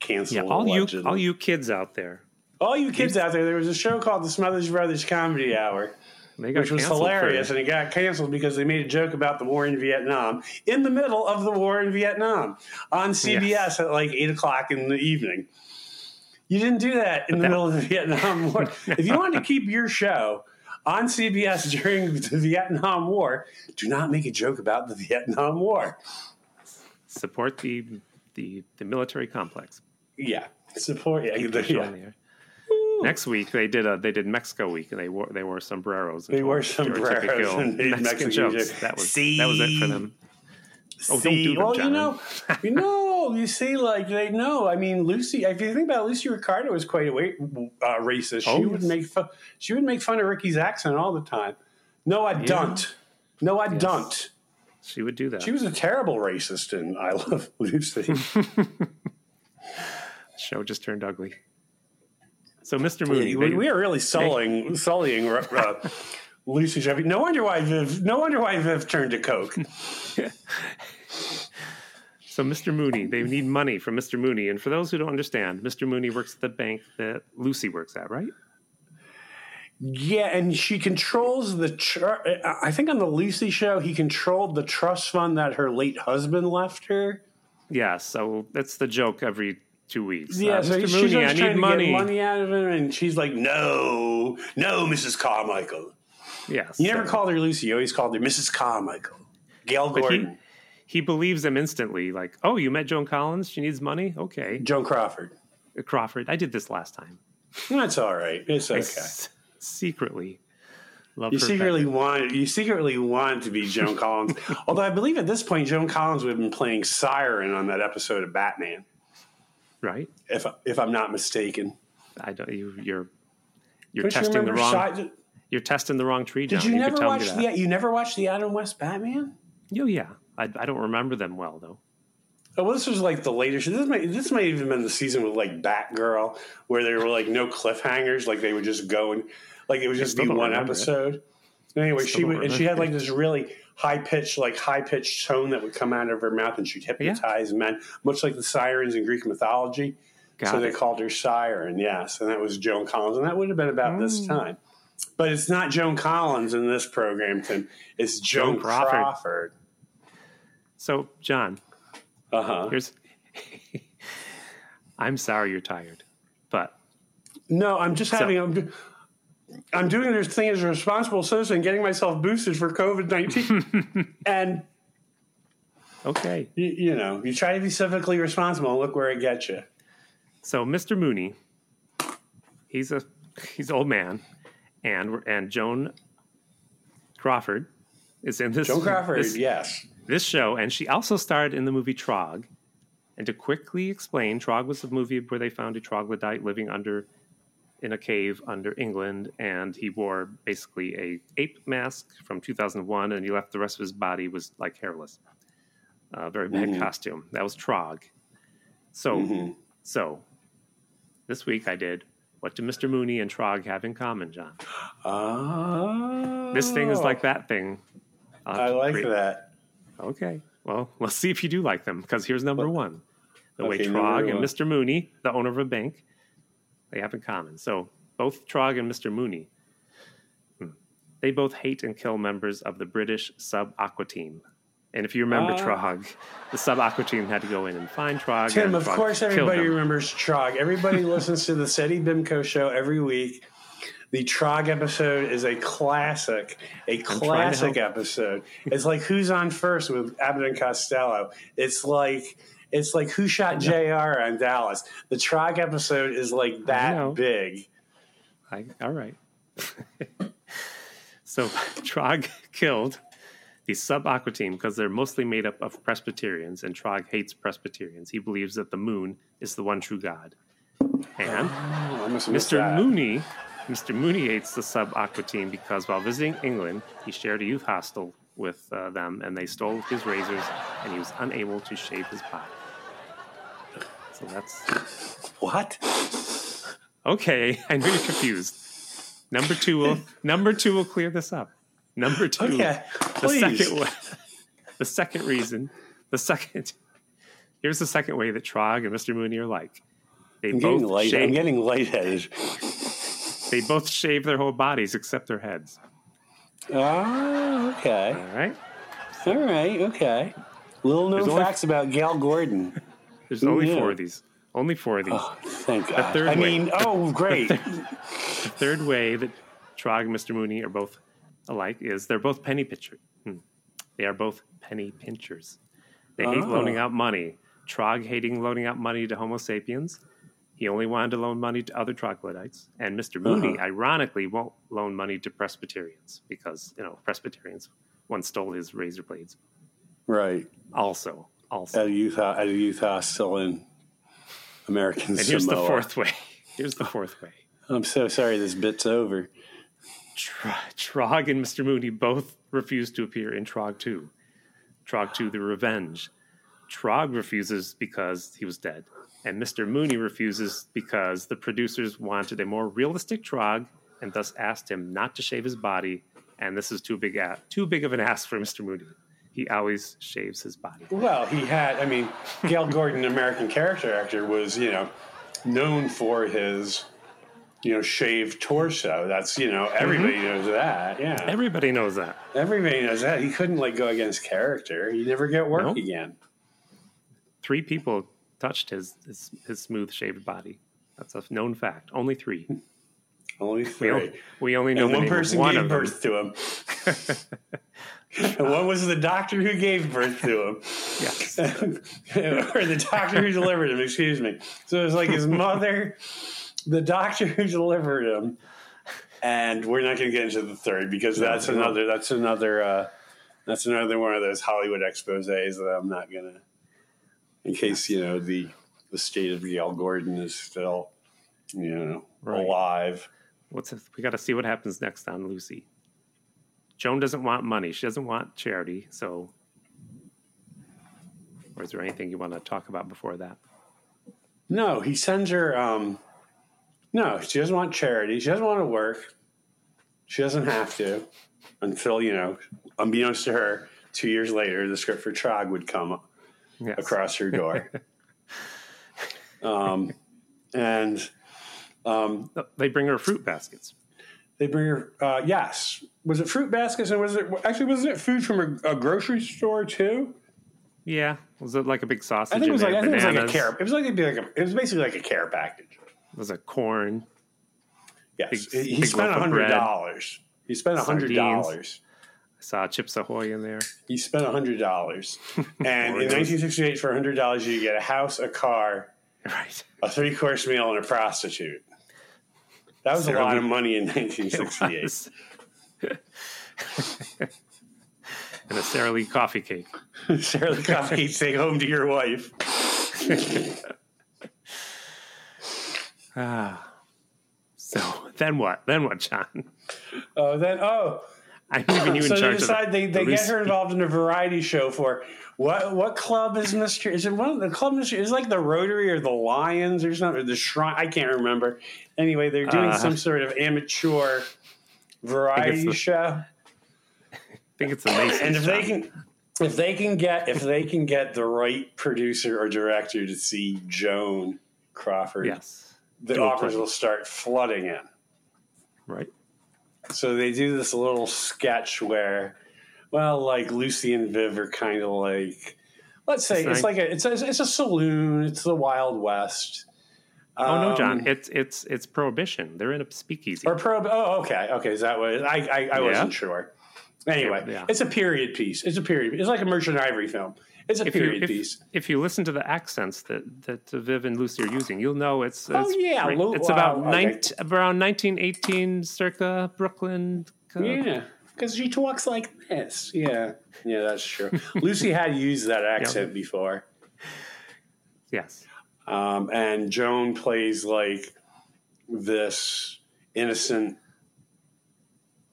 canceled. Yeah, all you all you kids out there, all you kids out there. There was a show called the Smothers Brothers Comedy Hour. they which was hilarious, and it got canceled because they made a joke about the war in Vietnam in the middle of the war in Vietnam on CBS Yes. at like eight o'clock in the evening. You didn't do that in the that- middle of the Vietnam *laughs* War. if you wanted to keep your show on CBS *laughs* during the Vietnam War, do not make a joke about the Vietnam War. support the the the military complex. Yeah, support. Yeah, the- yeah. on the air. Next week they did a they did Mexico week and they wore they wore sombreros. And They wore sombreros and Mexican Mexican jokes. That was that was it for them. Oh, don't do them, well, you know, you know, you see, like they know. I mean, Lucy. If you think about it, Lucy Ricardo was quite a uh, racist. She Oh, would make fun. She would make fun of Ricky's accent all the time. No, I don't. No, I don't. She would do that. She was a terrible racist in I Love *laughs* Lucy. the *laughs* show just turned ugly. So Mr. Mooney, we, we are really sullying, sullying uh, Lucy Jeffy. No wonder why Viv. No wonder why Viv turned to coke. *laughs* So, Mr. Mooney, they need money from Mr. Mooney. And for those who don't understand, Mr. Mooney works at the bank that Lucy works at, right? Yeah, and she controls the. Tr- I think on the Lucy show, he controlled the trust fund that her late husband left her. Yeah. So that's the joke every two weeks. Yeah, Uh, so Mr. she's Mooney, always I need to money. get money out of him, and she's like, "No, no, Mrs. Carmichael." Yes. You never so called her Lucy; you always called her Mrs. Carmichael. Gale Gordon, he believes them instantly. Like, oh, you met Joan Collins? She needs money? Okay. Joan Crawford. Uh, Crawford, I did this last time. That's all right. It's okay. s- secretly love You secretly better. wanted you secretly want to be Joan Collins. *laughs* Although I believe at this point Joan Collins would have been playing Siren on that episode of Batman, right? if if I'm not mistaken. I don't. You, you're you're Don't you testing the wrong. Si- you're testing the wrong tree, John. Did you, could never watch the? that. You never watched the Adam West Batman? Oh yeah, I, I don't remember them well though. Oh, well, this was like the later. This might this might even have been the season with like Batgirl, where there were like no cliffhangers. Like they would just go and like it would just be one it. episode. Anyway, she would, and she had like this really high pitched, like high pitched tone that would come out of her mouth, and she'd hypnotize men, much like the sirens in Greek mythology. Got so they called her Siren, yes, and that was Joan Collins, and that would have been about this Mm. time. But it's not Joan Collins in this program, Tim. It's Joan, Joan Crawford. Crawford. So, John, Uh huh. here's. *laughs* I'm sorry you're tired, but No, I'm just So- having. I'm, do- I'm doing this thing as a responsible citizen, getting myself boosted for COVID nineteen, *laughs* and okay. you, you know, you try to be civically responsible. Look where it gets you. So, Mr. Mooney, he's a he's an old man, and and Joan Crawford is in this Joan Crawford, this, yes. This show, and she also starred in the movie Trog. And to quickly explain, Trog was a movie where they found a troglodyte living under in a cave under England, and he wore basically a ape mask from 2001, and he left the rest of his body was like hairless. Uh, very bad Mhm. costume. That was Trog. So, Mhm. so this week I did. What do Mr. Mooney and Trog have in common, John? *gasps* Oh, This thing is like that thing. I like create- that. Okay. Well, *laughs* let's see if you do like them because here's number one. The way Trog and. Mr. Mooney, the owner of a bank, they have in common. So both Trog and Mr. Mooney, hmm, they both hate and kill members of the British sub aqua team. And if you remember Ah. Trog, the sub aqua team had to go in and find Trog. Tim, and of Trog course, everybody remembers Trog. Everybody listens to the SETI BIMCO show every week. The Trog episode is a classic, a classic episode. It's like Who's on First with Abbott and Costello. It's like it's like Who Shot Jr. on Dallas. The Trog episode is like that big. I, all right. *laughs* so *laughs* Trog killed the sub aqua team because they're mostly made up of Presbyterians, and Trog hates Presbyterians. He believes that the moon is the one true God. And Oh, I must have missed Mr. Mooney, Mr. Mooney hates the sub aqua team because while visiting England, he shared a youth hostel with uh, them, and they stole his razors, and he was unable to shave his body. So that's What? Okay, *laughs* I know you're confused. Number two will number two will clear this up. Number two, Okay, the second the second reason, the second here's the second way that Trog and Mr. Mooney are like. They I'm both getting light. I'm getting lightheaded. They both shave their whole bodies except their heads. Oh, okay. All right, All right. Okay. Little known There's only- facts about Gale Gordon. there's only Yeah. four of these. Only four of these. Oh, thank God. third I way. mean, *laughs* oh, great. The third way that Trog and Mr. Mooney are both alike is they're both penny pinchers. Hmm. They are both penny pinchers. They hate Oh. loaning out money. Trog hating loaning out money to Homo sapiens. He only wanted to loan money to other troglodytes. And Mr. Mooney, Uh-huh. ironically, won't loan money to Presbyterians because, you know, Presbyterians once stole his razor blades. right. Also, also. At a youth at a youth hostel in American and here's the fourth way. Here's the fourth way. I'm so sorry this bit's over. Tr- Trog and Mr. Mooney both refuse to appear in Trog 2. Trog 2, The Revenge. Trog refuses because he was dead. And Mr. Mooney refuses because the producers wanted a more realistic Trog and thus asked him not to shave his body. And this is too big, a- too big of an ask for Mr. Mooney. He always shaves his body. Well, he had. I mean, Gale Gordon, American character actor, was you know known for his you know shaved torso. That's you know everybody mm-hmm. knows that. Yeah, Everybody knows that. everybody knows that. He couldn't like go against character. He'd never get work Nope. again. Three people touched his, his, his smooth shaved body. That's a known fact. Only three. Only We, three. only, we only know one person one gave birth to him. and *laughs* *laughs* one was the doctor who gave birth to him. Yes. *laughs* or the doctor who delivered him, excuse me. So it was like his mother, the doctor who delivered him, and we're not going to get into the third because that's we won't. another that's another uh, that's another one of those Hollywood exposés that I'm not going to. In case you know the the state of Gale Gordon is still you know, Right. alive. What's we got to see what happens next on Lucy. Joan doesn't want money. She doesn't want charity. So, or is there anything you want to talk about before that? No, he sends her. Um, no, she doesn't want charity. She doesn't want to work. She doesn't have to until you know, unbeknownst to her, two years later, the script for Trog would come Yes. across her door. *laughs* um, and um, They bring her fruit baskets. they bring her. Uh, yes, was it fruit baskets and was it actually wasn't it food from a, a grocery store too? Yeah, was it like a big sausage? I think it was like? I think it was like a care. It was like, it'd be like a, it was basically like a care package. It Was a corn? Yes, Big- he big spent hundred bread. dollars. He spent hundred dollars. I saw Chips Ahoy in there. You spent hundred dollars, *laughs* and in 1968, for hundred dollars, you get a house, a car, Right. a three course meal, and a prostitute. That was a lot Lee- of money in *laughs* 1968. *laughs* and a Sara Lee coffee cake. Sara Lee Coffee, cake, take home to your wife. Ah. So then what? Then what, John? Oh, then oh, I'm leaving you in so they decide of they, the, they the get her *laughs* involved in a variety show for what what club is Mister? Is it one of the club Mister? Is it like the Rotary or the Lions or something? Or the Shrine? I can't remember. Anyway, they're doing Uh, some sort of amateur variety the- show. I *laughs* think it's amazing. And if they can if they can get if they can get the right producer or director to see Joan Crawford, Yes. the offers will start flooding in. Right. So they do this little sketch where, well, like Lucy and Viv are kind of like, let's say It's it's, like- like a it's a it's a saloon. It's the Wild West. Oh no, Um, John! It's it's it's prohibition. They're in a speakeasy. or pro. Oh, okay, okay. Is that what? I I, I wasn't sure. Anyway, Yeah. it's a period piece. It's a period. It's like a Merchant Ivory film. It's a if you, period if, piece. if you listen to the accents that that uh, Viv and Lucy are using, you'll know it's, it's Oh, yeah, Lu- it's about wow, okay. 19 around 1918, circa Brooklyn. uh, Yeah, because she talks like this. Yeah, yeah, that's true. *laughs* Lucy had used that accent before. Yes. um, and Joan plays like this innocent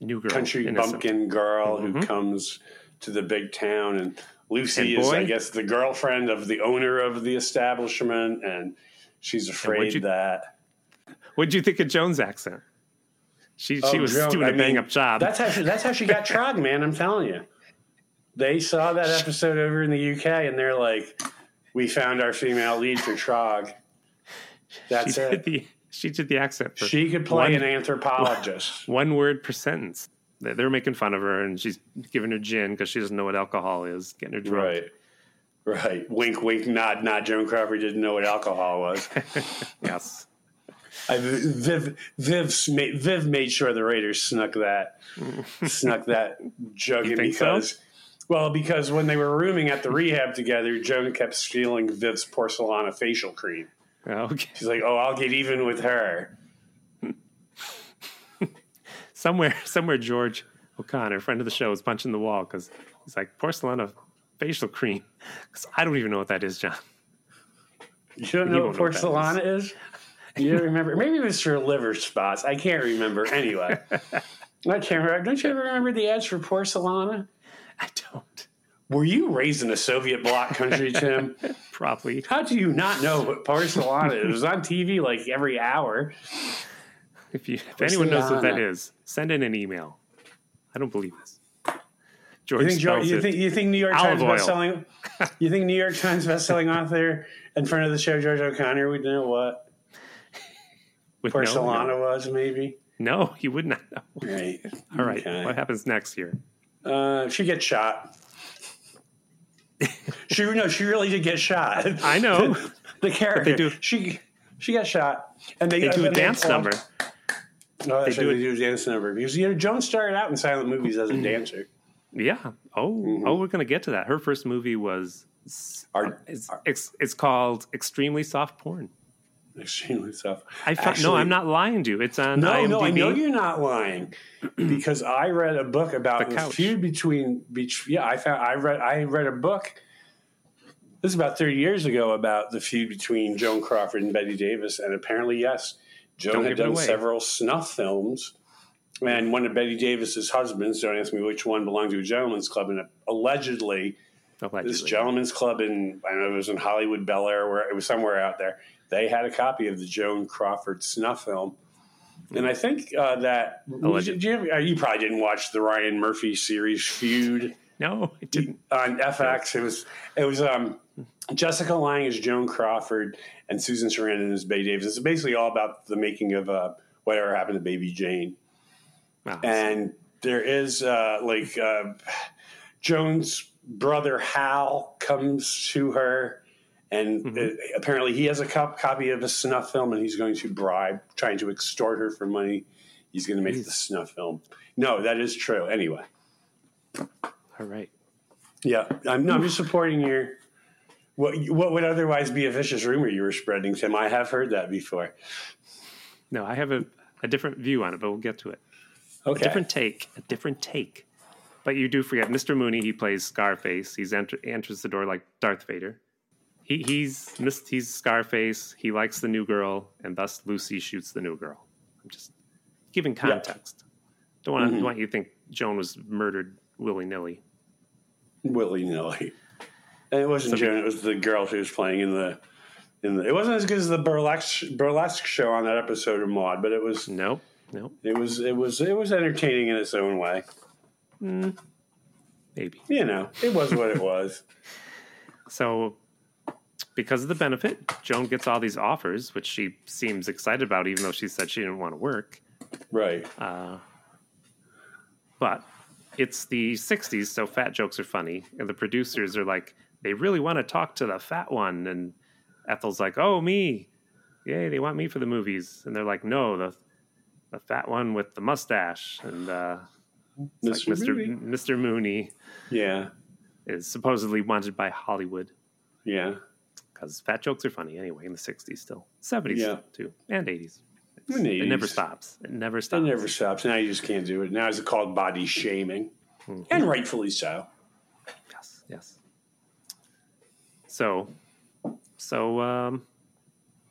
New girl. country innocent. bumpkin girl who Mhm. comes to the big town, and Lucy is, I guess, the girlfriend of the owner of the establishment, and she's afraid you- that What'd you think of Joan's accent? She she Oh, was Joan, doing I a bang mean, up job. That's how she, that's how she got *laughs* trog, man. I'm telling you. They saw that episode over in the UK, and they're like, "We found our female lead for trog." That's she it. did the she did the accent. For She could play one, an anthropologist. one word per sentence. They- They're making fun of her, and she's giving her gin because she doesn't know what alcohol is, getting her drunk. Right. Right. Wink, wink, nod, nod. Joan Crawford didn't know what alcohol was. *laughs* Yes. I, Viv, Viv, made, Viv made sure the Raiders snuck that, snuck that jug in think so? because, well, because when they were rooming at the rehab together, Joan kept stealing Viv's porcelana facial cream. Okay. She's like, "Oh, I'll get even with her." Somewhere, *laughs* somewhere, George O'Connor, friend of the show, is punching the wall because he's like porcelana facial cream. *laughs* Because I don't even know what that is, John. You don't know what know what that is? You don't remember? Maybe it was for liver spots. I can't remember. Anyway, *laughs* I can't remember. Don't you ever remember the ads for porcelain? I don't. Were you raised in a Soviet bloc country, Tim? Probably. How do you not know what porcelain is? It was on TV like every hour. If you, if anyone knows what that is, send in an email. I don't believe this. George You think, spells you think you think New York Olive Times oil. bestselling? *laughs* You think New York Times bestselling author in front of the show George O'Connor would know what with no- porcelana No, was? Maybe. no, he would not know. Right. All right. Okay. What happens next here? Uh, she gets shot. *laughs* she no, she really did get shot. I know. *laughs* the character. They do- She she got shot, and they, They do a dance pulled- number. No, that's They do they do a dance number because you know Joan started out in silent movies as a dancer. Yeah. Oh, Mm-hmm. oh, we're gonna get to that. Her first movie was Art- it's, it's, it's called Extremely Soft Porn. Extremely tough. I found, no, I'm not lying to you. It's on No, IMDb. no, I know you're not lying because I read a book about The the, feud between. Yeah, I found I read I read a book. This is about 30 years ago about the feud between Joan Crawford and Bette Davis, and apparently, yes, Joan had done several snuff films, and one of Bette Davis's husbands. Don't ask me which one belonged to a gentleman's club, and allegedly, Allegedly. this gentleman's club in I don't know it was in Hollywood, Bel Air, where it was somewhere out there. They had a copy of the Joan Crawford snuff film. And I think uh, that did you, ever- you probably didn't watch the Ryan Murphy series Feud No, I didn't. on FX. It was it was um, Jessica Lange is Joan Crawford and Susan Sarandon is Bay Davis. It's basically all about the making of uh, whatever happened to Baby Jane. Wow. And there is uh, like uh, Joan's brother Hal comes to her, and Mm-hmm. uh, apparently he has a cop- copy of a snuff film, and he's going to bribe, trying to extort her for money. He's going to make Jeez. the snuff film. No, that is true. Anyway, All right. yeah, I'm, no, I'm just supporting your. What, what would otherwise be a vicious rumor you were spreading, Tim? I have heard that before. No, I have a, a different view on it, but we'll get to it. Okay. different take, a different take. But you do forget Mr. Mooney. He plays Scarface. He's enter, enters the door like Darth Vader. He, he's he's Scarface. He likes the new girl, and thus Lucy shoots the new girl. I'm just giving context. Don't want to don't want you to think Joan was murdered willy nilly. willy nilly. And it wasn't So- Joan; it was the girl she was playing in the. In the, it wasn't as good as the burlesque burlesque show on that episode of Maude, but it was Nope, nope, it was it was it was entertaining in its own way. Mm. maybe. You know, it was what it was. *laughs* So, because of the benefit, Joan gets all these offers, which she seems excited about, even though she said she didn't want to work. Right. Uh, but it's the 60s, so fat jokes are funny. And the producers are like, they really want to talk to the fat one. And Ethel's like, oh, me. Yay, they want me for the movies. And they're like, no, the, the fat one with the mustache. And uh, Mr. like Mr. Mooney. Mr. Mooney Yeah. is supposedly wanted by Hollywood Yeah. because fat jokes are funny anyway in the 60s still. 70s Yeah. too, and 80s. In the It never stops. It never stops. It never stops. Now you just can't do it. Now it's called body shaming, Mm-hmm. and rightfully so. Yes, yes. So, so, um,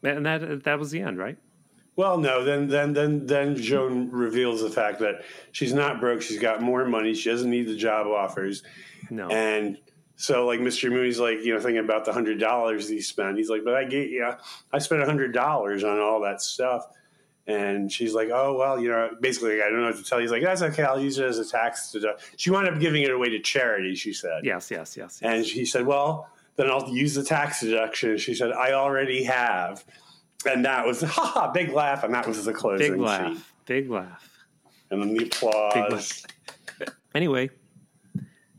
and that that was the end, right? Well, no. Then, then, then, then Joan reveals the fact that she's not broke. She's got more money. She doesn't need the job offers. No. And so, like, Mr. Mooney's like, you know, thinking about the hundred dollars he spent. He's like, but I get you. I spent a hundred dollars on all that stuff. And she's like, oh well, you know, basically, I don't know what to tell you. He's like, that's okay. I'll use it as a tax deduction. She wound up giving it away to charity. She said. yes, yes, yes. yes. And he said, well, then I'll use the tax deduction. She said, I already have. And that was, *laughs* ha ha, big laugh. And that was the closing Big scene. laugh. Big laugh. And then the Big applause. laugh. Anyway,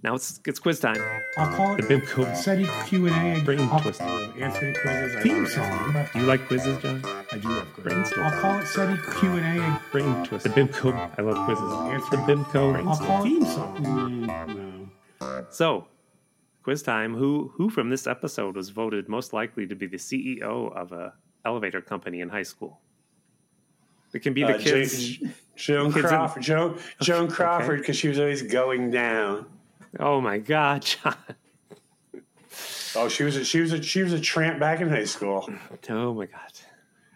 now it's it's quiz time. I'll call it The it Bimco SETI Q&A. brain I'll- twister. Answering quizzes. Theme song. Do you like quizzes, John? I do love Brain quizzes. storm. I'll call it SETI Q&A. Brain twist. The Bimco. I love quizzes. Answer- The Bimco. brain I'll call it theme song. Mm, no. So, quiz time. Who who from this episode was voted most likely to be the CEO of a elevator company in high school? It can be the Uh, kids. Jo- Joan kids in- Crawford. Joan, Joan Crawford, because she was always going down. Oh my God, John! Oh, she was a, she was a, she was a tramp back in high school. Oh my God!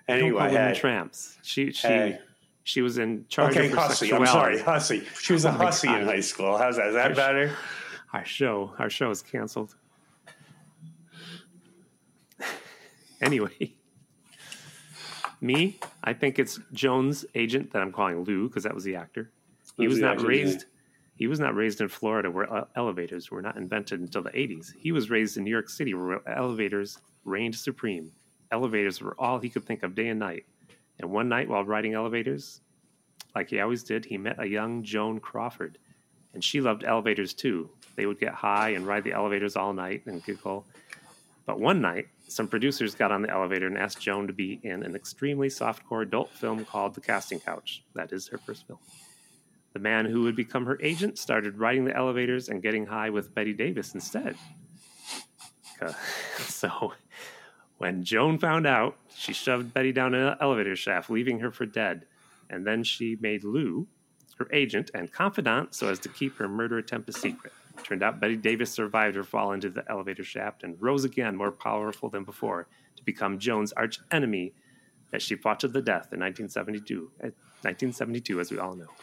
Anyway, hey, tramps. She she Hey. she was in charge okay, of hussy. I'm sorry, hussy. She was a Oh my hussy in high school. How's that? Is that better? Our show our show is canceled. anyway, me, I think it's Joan's agent that I'm calling Lou because that was the actor. He Who's was not raised. He was not raised in Florida where elevators were not invented until the 80s. He was raised in New York City where elevators reigned supreme. Elevators were all he could think of day and night. And one night while riding elevators, like he always did, he met a young Joan Crawford. And she loved elevators too. They would get high and ride the elevators all night and giggle. But one night, some producers got on the elevator and asked Joan to be in an extremely softcore adult film called The Casting Couch. That is her first film. The man who would become her agent started riding the elevators and getting high with Bette Davis instead. Uh, *laughs* So, when Joan found out, she shoved Bette down an elevator shaft, leaving her for dead. And then she made Lou her agent and confidant so as to keep her murder attempt a secret. Turned out Bette Davis survived her fall into the elevator shaft and rose again more powerful than before to become Joan's arch enemy that she fought to the death in 1972. uh, 1972, as we all know. *laughs*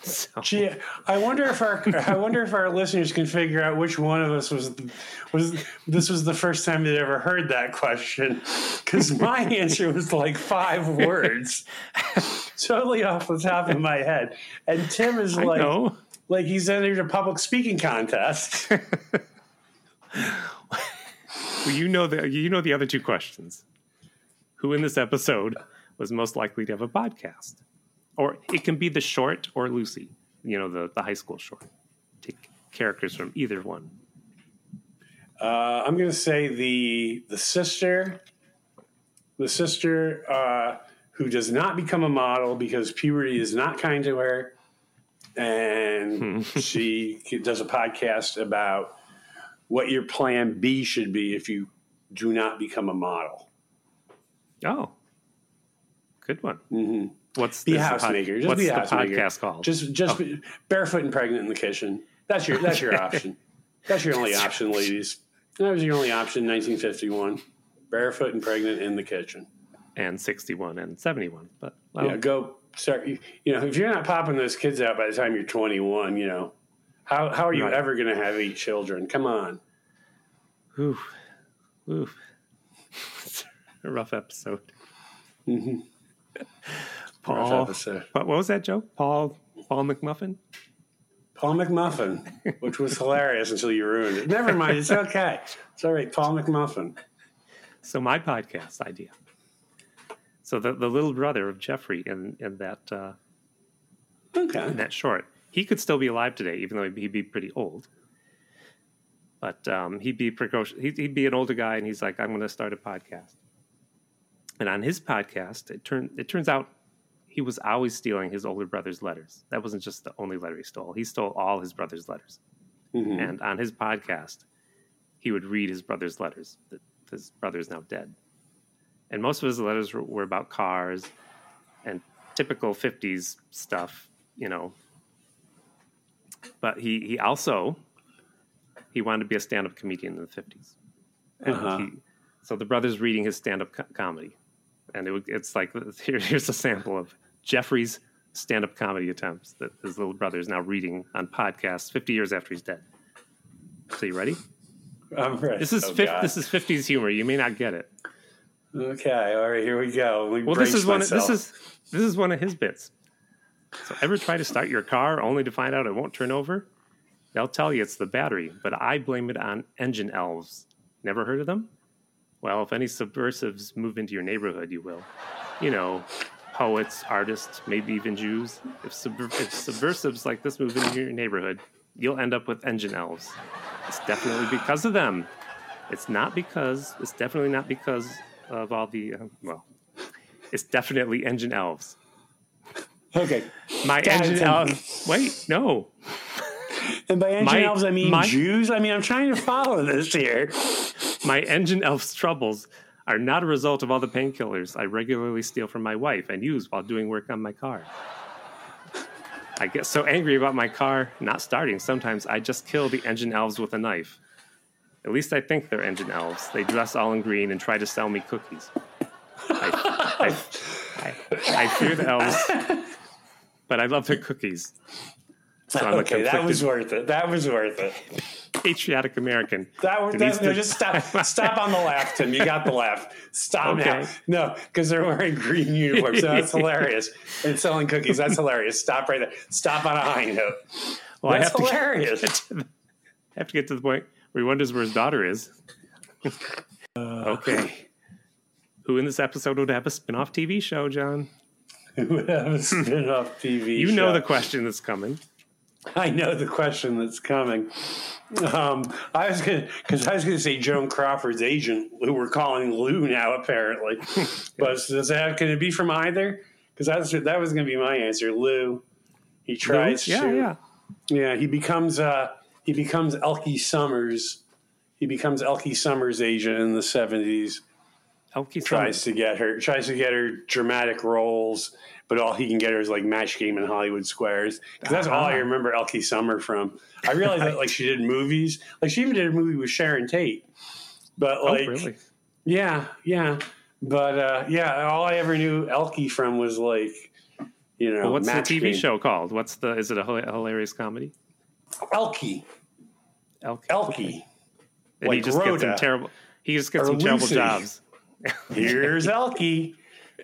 So, Gee, I wonder if our I wonder if our listeners can figure out which one of us was was this was the first time they'd ever heard that question because my *laughs* answer was like five words, totally off the top of my head, and Tim is I like know. Like he's entered a public speaking contest. *laughs* Well, you know the you know the other two questions. Who in this episode was most likely to have a podcast? Or it can be the short or Lucy, you know, the, the high school short. Take characters from either one. Uh, I'm going to say the the sister, the sister uh, who does not become a model because puberty is not kind to her, and *laughs* she does a podcast about what your plan B should be if you do not become a model. Oh. Good one. hmm What's Be a is the housemaker. Just what's be a the podcast called? Just just be barefoot and pregnant in the kitchen. That's your that's your *laughs* option. That's your only option, ladies. That was your only option, 1951. Barefoot and pregnant in the kitchen. and 61 and 71. But well, yeah, go start. You, know, if you're not popping those kids out by the time you're 21, you know, how how are you Right. ever going to have eight children? Come on. Ooh, ooh. It's *laughs* a rough episode. mm-hmm. *laughs* Paul, Rough episode. what, what was that joke? Paul, Paul McMuffin? Paul McMuffin, which was hilarious until you ruined it. Never mind, it's okay. It's all right. Paul McMuffin. So my podcast idea. So the, the little brother of Jeffrey in, in that uh, Okay. in that short, he could still be alive today, even though he'd be pretty old. But um, he'd be precocious. He'd, he'd be an older guy, and he's like, "I'm going to start a podcast." And on his podcast, it turn it turns out he was always stealing his older brother's letters. That wasn't just the only letter he stole; he stole all his brother's letters. Mhm. And on his podcast, he would read his brother's letters. That his brother is now dead, and most of his letters were, were about cars and typical '50s stuff, you know. But he he also he wanted to be a stand-up comedian in the '50s, and Uh-huh. he, so the brother's reading his stand-up co- comedy, and it, it's like *laughs* here, here's a sample of Jeffrey's stand-up comedy attempts that his little brother is now reading on podcasts 50 years after he's dead. So you ready? I'm ready. This is Oh, this is 50s humor. You may not get it. Okay. All right, here we go. Me Well, this is one. Of, this is this is one of his bits. So ever try to start your car only to find out it won't turn over? They'll tell you it's the battery, but I blame it on engine elves. Never heard of them? Well, if any subversives move into your neighborhood, you will. You know, poets, artists, maybe even Jews. If, subver- if subversives like this move into your neighborhood, you'll end up with engine elves. It's definitely because of them. It's not because. It's definitely not because of all the. Uh, well, it's definitely engine elves. okay. My God, engine elves. Wait, no. And by engine My- elves, I mean my- Jews. I mean, I'm trying to follow this here. My engine elves' troubles are not a result of all the painkillers I regularly steal from my wife and use while doing work on my car. I get so angry about my car not starting, sometimes I just kill the engine elves with a knife. At least I think they're engine elves. They dress all in green and try to sell me cookies. I, I, I, I fear the elves, but I love their cookies. So I'm okay, that was worth it. That was worth it. patriotic American. That was that, no, just stop. Stop on the laugh, Tim. You got the laugh. Stop Okay. now. No, because they're wearing green uniforms. So that's *laughs* hilarious. And selling cookies. That's hilarious. Stop right there. Stop on a high note. Well, I That's have hilarious. to *laughs* the- I have to get to the point where he wonders where his daughter is. okay. Who in this episode would have a spin off TV show, John? Who would have a spin-off TV show? *laughs* You know the question that's coming. I know the question that's coming. Um, I was gonna because I was gonna say Joan Crawford's agent, who we're calling Lou now, apparently. *laughs* but does that can it be from either? Because that's that was gonna be my answer. Lou. He tries yeah, to yeah. yeah, he becomes uh he becomes Elkie Summers. He becomes Elkie Summers' agent in the seventies. Elkie Tries Summers. to get her tries to get her dramatic roles, but all he can get her is like match game in Hollywood Squares. Because that's all I Ah. remember Elkie Summer from. I realized that *laughs* like she did movies, like she even did a movie with Sharon Tate. But Oh, like, really? yeah, yeah. But uh, yeah, all I ever knew Elkie from was like, you know, Well, what's the TV Game. show called? What's the? Is it a hilarious comedy? Elkie, Elk. Elkie. And he like just gets some terrible. He just gets some terrible Lucy. jobs. *laughs* Here's Elkie.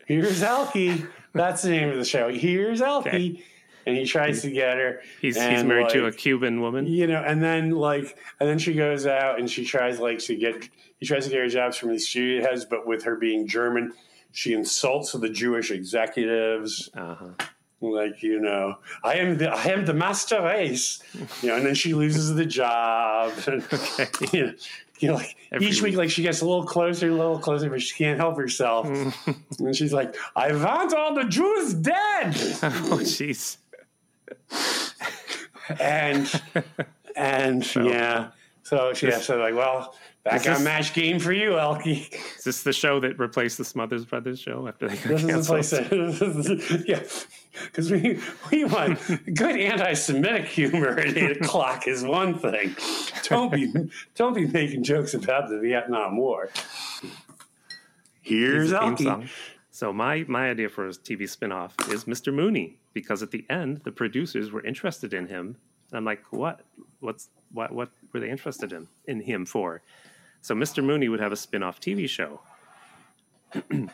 Here's Elkie. That's the name of the show. Here's Elkie. Okay. And he tries to get her. He's he's married to a Cuban woman. you know, and then like, and then she goes out and she tries like to get, he tries to get her jobs from the studio heads, but with her being German, she insults the Jewish executives, Uh-huh. Like you know, I am the I am the master race, you know, and then she loses the job, *laughs* and Okay. you know, you know, like Every each week, week. like she gets a little closer, a little closer, but she can't help herself, *laughs* and she's like, I want all the Jews dead. *laughs* oh jeez. and and yeah, so she yeah, so like, well, back on match game for you, Elkie. *laughs* Is this the show that replaced the Smothers Brothers show after they got This is the canceled? place that, yeah, because we we want good anti-Semitic humor at eight o'clock is one thing. Don't be *laughs* don't be making jokes about the Vietnam War. Here's Elkie. So my my idea for a TV spinoff is Mr. Mooney because at the end the producers were interested in him. And I'm like, what? What's what? What were they interested in in him for? So Mr. Mooney would have a spin-off TV show. *clears throat* the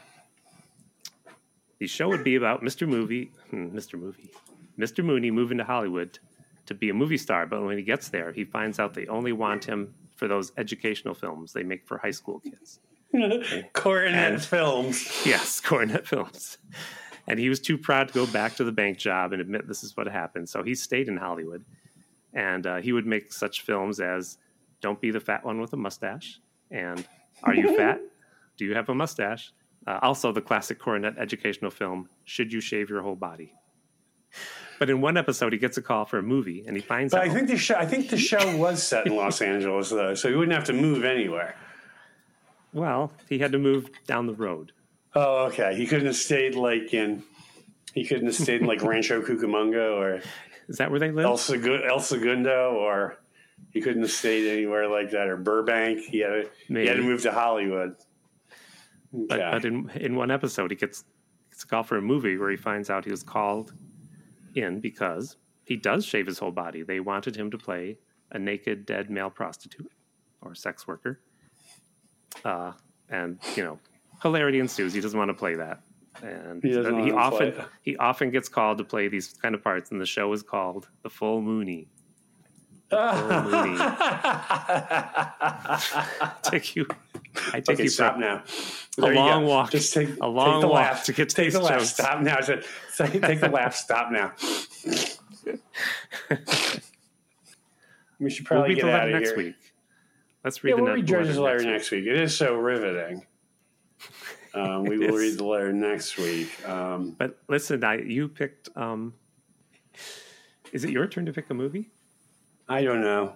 show would be about Mr. Movie, hmm, Mr. Movie, Mr. Mooney moving to Hollywood to be a movie star. But when he gets there, he finds out they only want him for those educational films they make for high school kids. *laughs* Coronet And- Films. Yes, Coronet Films. And he was too proud to go back to the bank job and admit this is what happened. So he stayed in Hollywood. And uh, he would make such films as Don't Be the Fat One with a Mustache and Are You Fat? *laughs* Do You Have a Mustache? Uh, also, the classic Coronet educational film, Should You Shave Your Whole Body? But in one episode, he gets a call for a movie and he finds But out. I think the show I think the *laughs* show was set in Los Angeles though, so he wouldn't have to move anywhere. well, he had to move down the road. Oh, okay. He couldn't have stayed like in. He couldn't have stayed in like *laughs* Rancho Cucamonga or Is that where they live? El, Segu- El Segundo, or he couldn't have stayed anywhere like that, or Burbank. He had to, he had to move to Hollywood. But, Okay. but in in one episode, he gets gets a call for a movie where he finds out he was called in because he does shave his whole body. They wanted him to play a naked dead male prostitute or sex worker, uh, and you know, hilarity ensues. He doesn't want to play that, and He he often he often gets called to play these kind of parts, and the show is called The Full Mooney. *laughs* Take you, I take okay, you stop now. a There you long walk. Just take a long take the walk laugh. to get to take the laugh. jokes. Stop now. Take the laugh. Stop now. we should We'll probably read get the out letter of next here. week. Let's read Yeah, the we'll read George's letter next next week. It is so riveting. *laughs* Um, we will is. read the letter next week. Um, But listen, I you picked. Um, is it your turn to pick a movie? I don't know.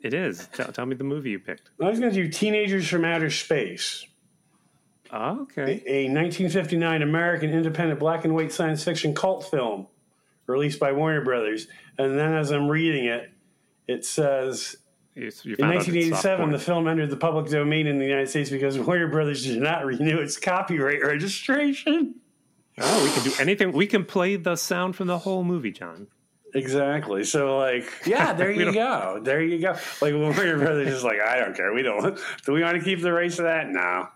It is. Tell, tell me the movie you picked. I was going to do Teenagers from Outer Space, Oh, a, okay. a 1959 American independent black and white science fiction cult film released by Warner Brothers. And then as I'm reading it, it says You, you in found out it's 1987, the film entered the public domain in the United States because Warner Brothers did not renew its copyright registration. Oh, we can do anything. We can play the sound from the whole movie, John. Exactly. So, like, *laughs* yeah, there you go. There you go. Like, Warner Brothers just like, I don't care. We don't. Do we want to keep the rights to that? No.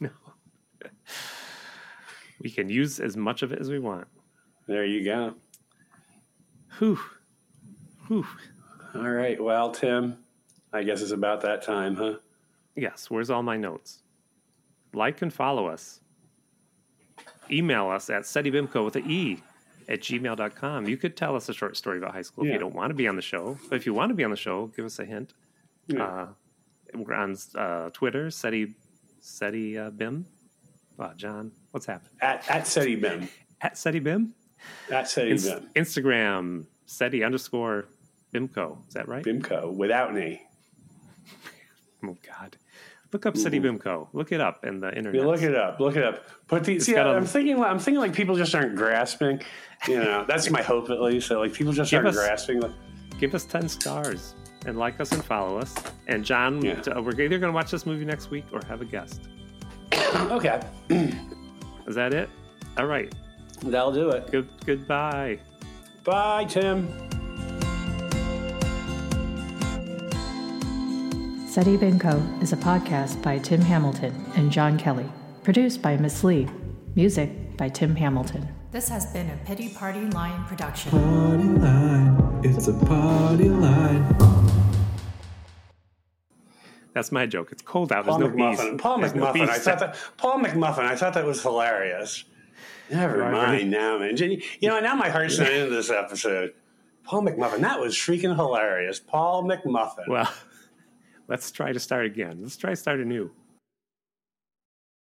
No. *laughs* We can use as much of it as we want. There you go. Whew. Whew. All right. Well, Tim, I guess it's about that time, huh? Yes, where's all my notes? Like and follow us. Email us at SetiBimco with an E at gmail.com. You could tell us a short story about high school if you don't want to be on the show. But if you want to be on the show, give us a hint. Yeah. Uh, we're on uh, Twitter, SETI, SETI uh, BIM. Wow, John, what's happening? At at SETI BIM. At SETI BIM? At SETI BIM. Instagram, SETI underscore BIMCO. Is that right? BIMCO without an. Oh, God. Look up SETI BIMCO. Look it up in the internet. You look it up. Look it up. Put the. See, got a- I'm thinking. I'm thinking like people just aren't grasping. You know, that's my hope at least. That like people just aren't us- grasping. Like, give us 10 stars and like us and follow us. And John, Yeah. t- uh, we're either going to watch this movie next week or have a guest. *coughs* Okay, *coughs* Is that it? All right. that'll do it. Good. Goodbye. Bye, Tim. SETI Binko is a podcast by Tim Hamilton and John Kelly, produced by Miss Lee, music by Tim Hamilton. This has been a Pity Party Line production. Party line, it's a party line. That's my joke. It's cold out. There's Paul no bees. McMuffin. Paul There's no McMuffin. I thought that Paul McMuffin. I thought that was hilarious. Never Right, mind right. now, man. You know, now my heart's not into this episode. Paul McMuffin. That was freaking hilarious. Paul McMuffin. Well, let's try to start again. Let's try to start anew.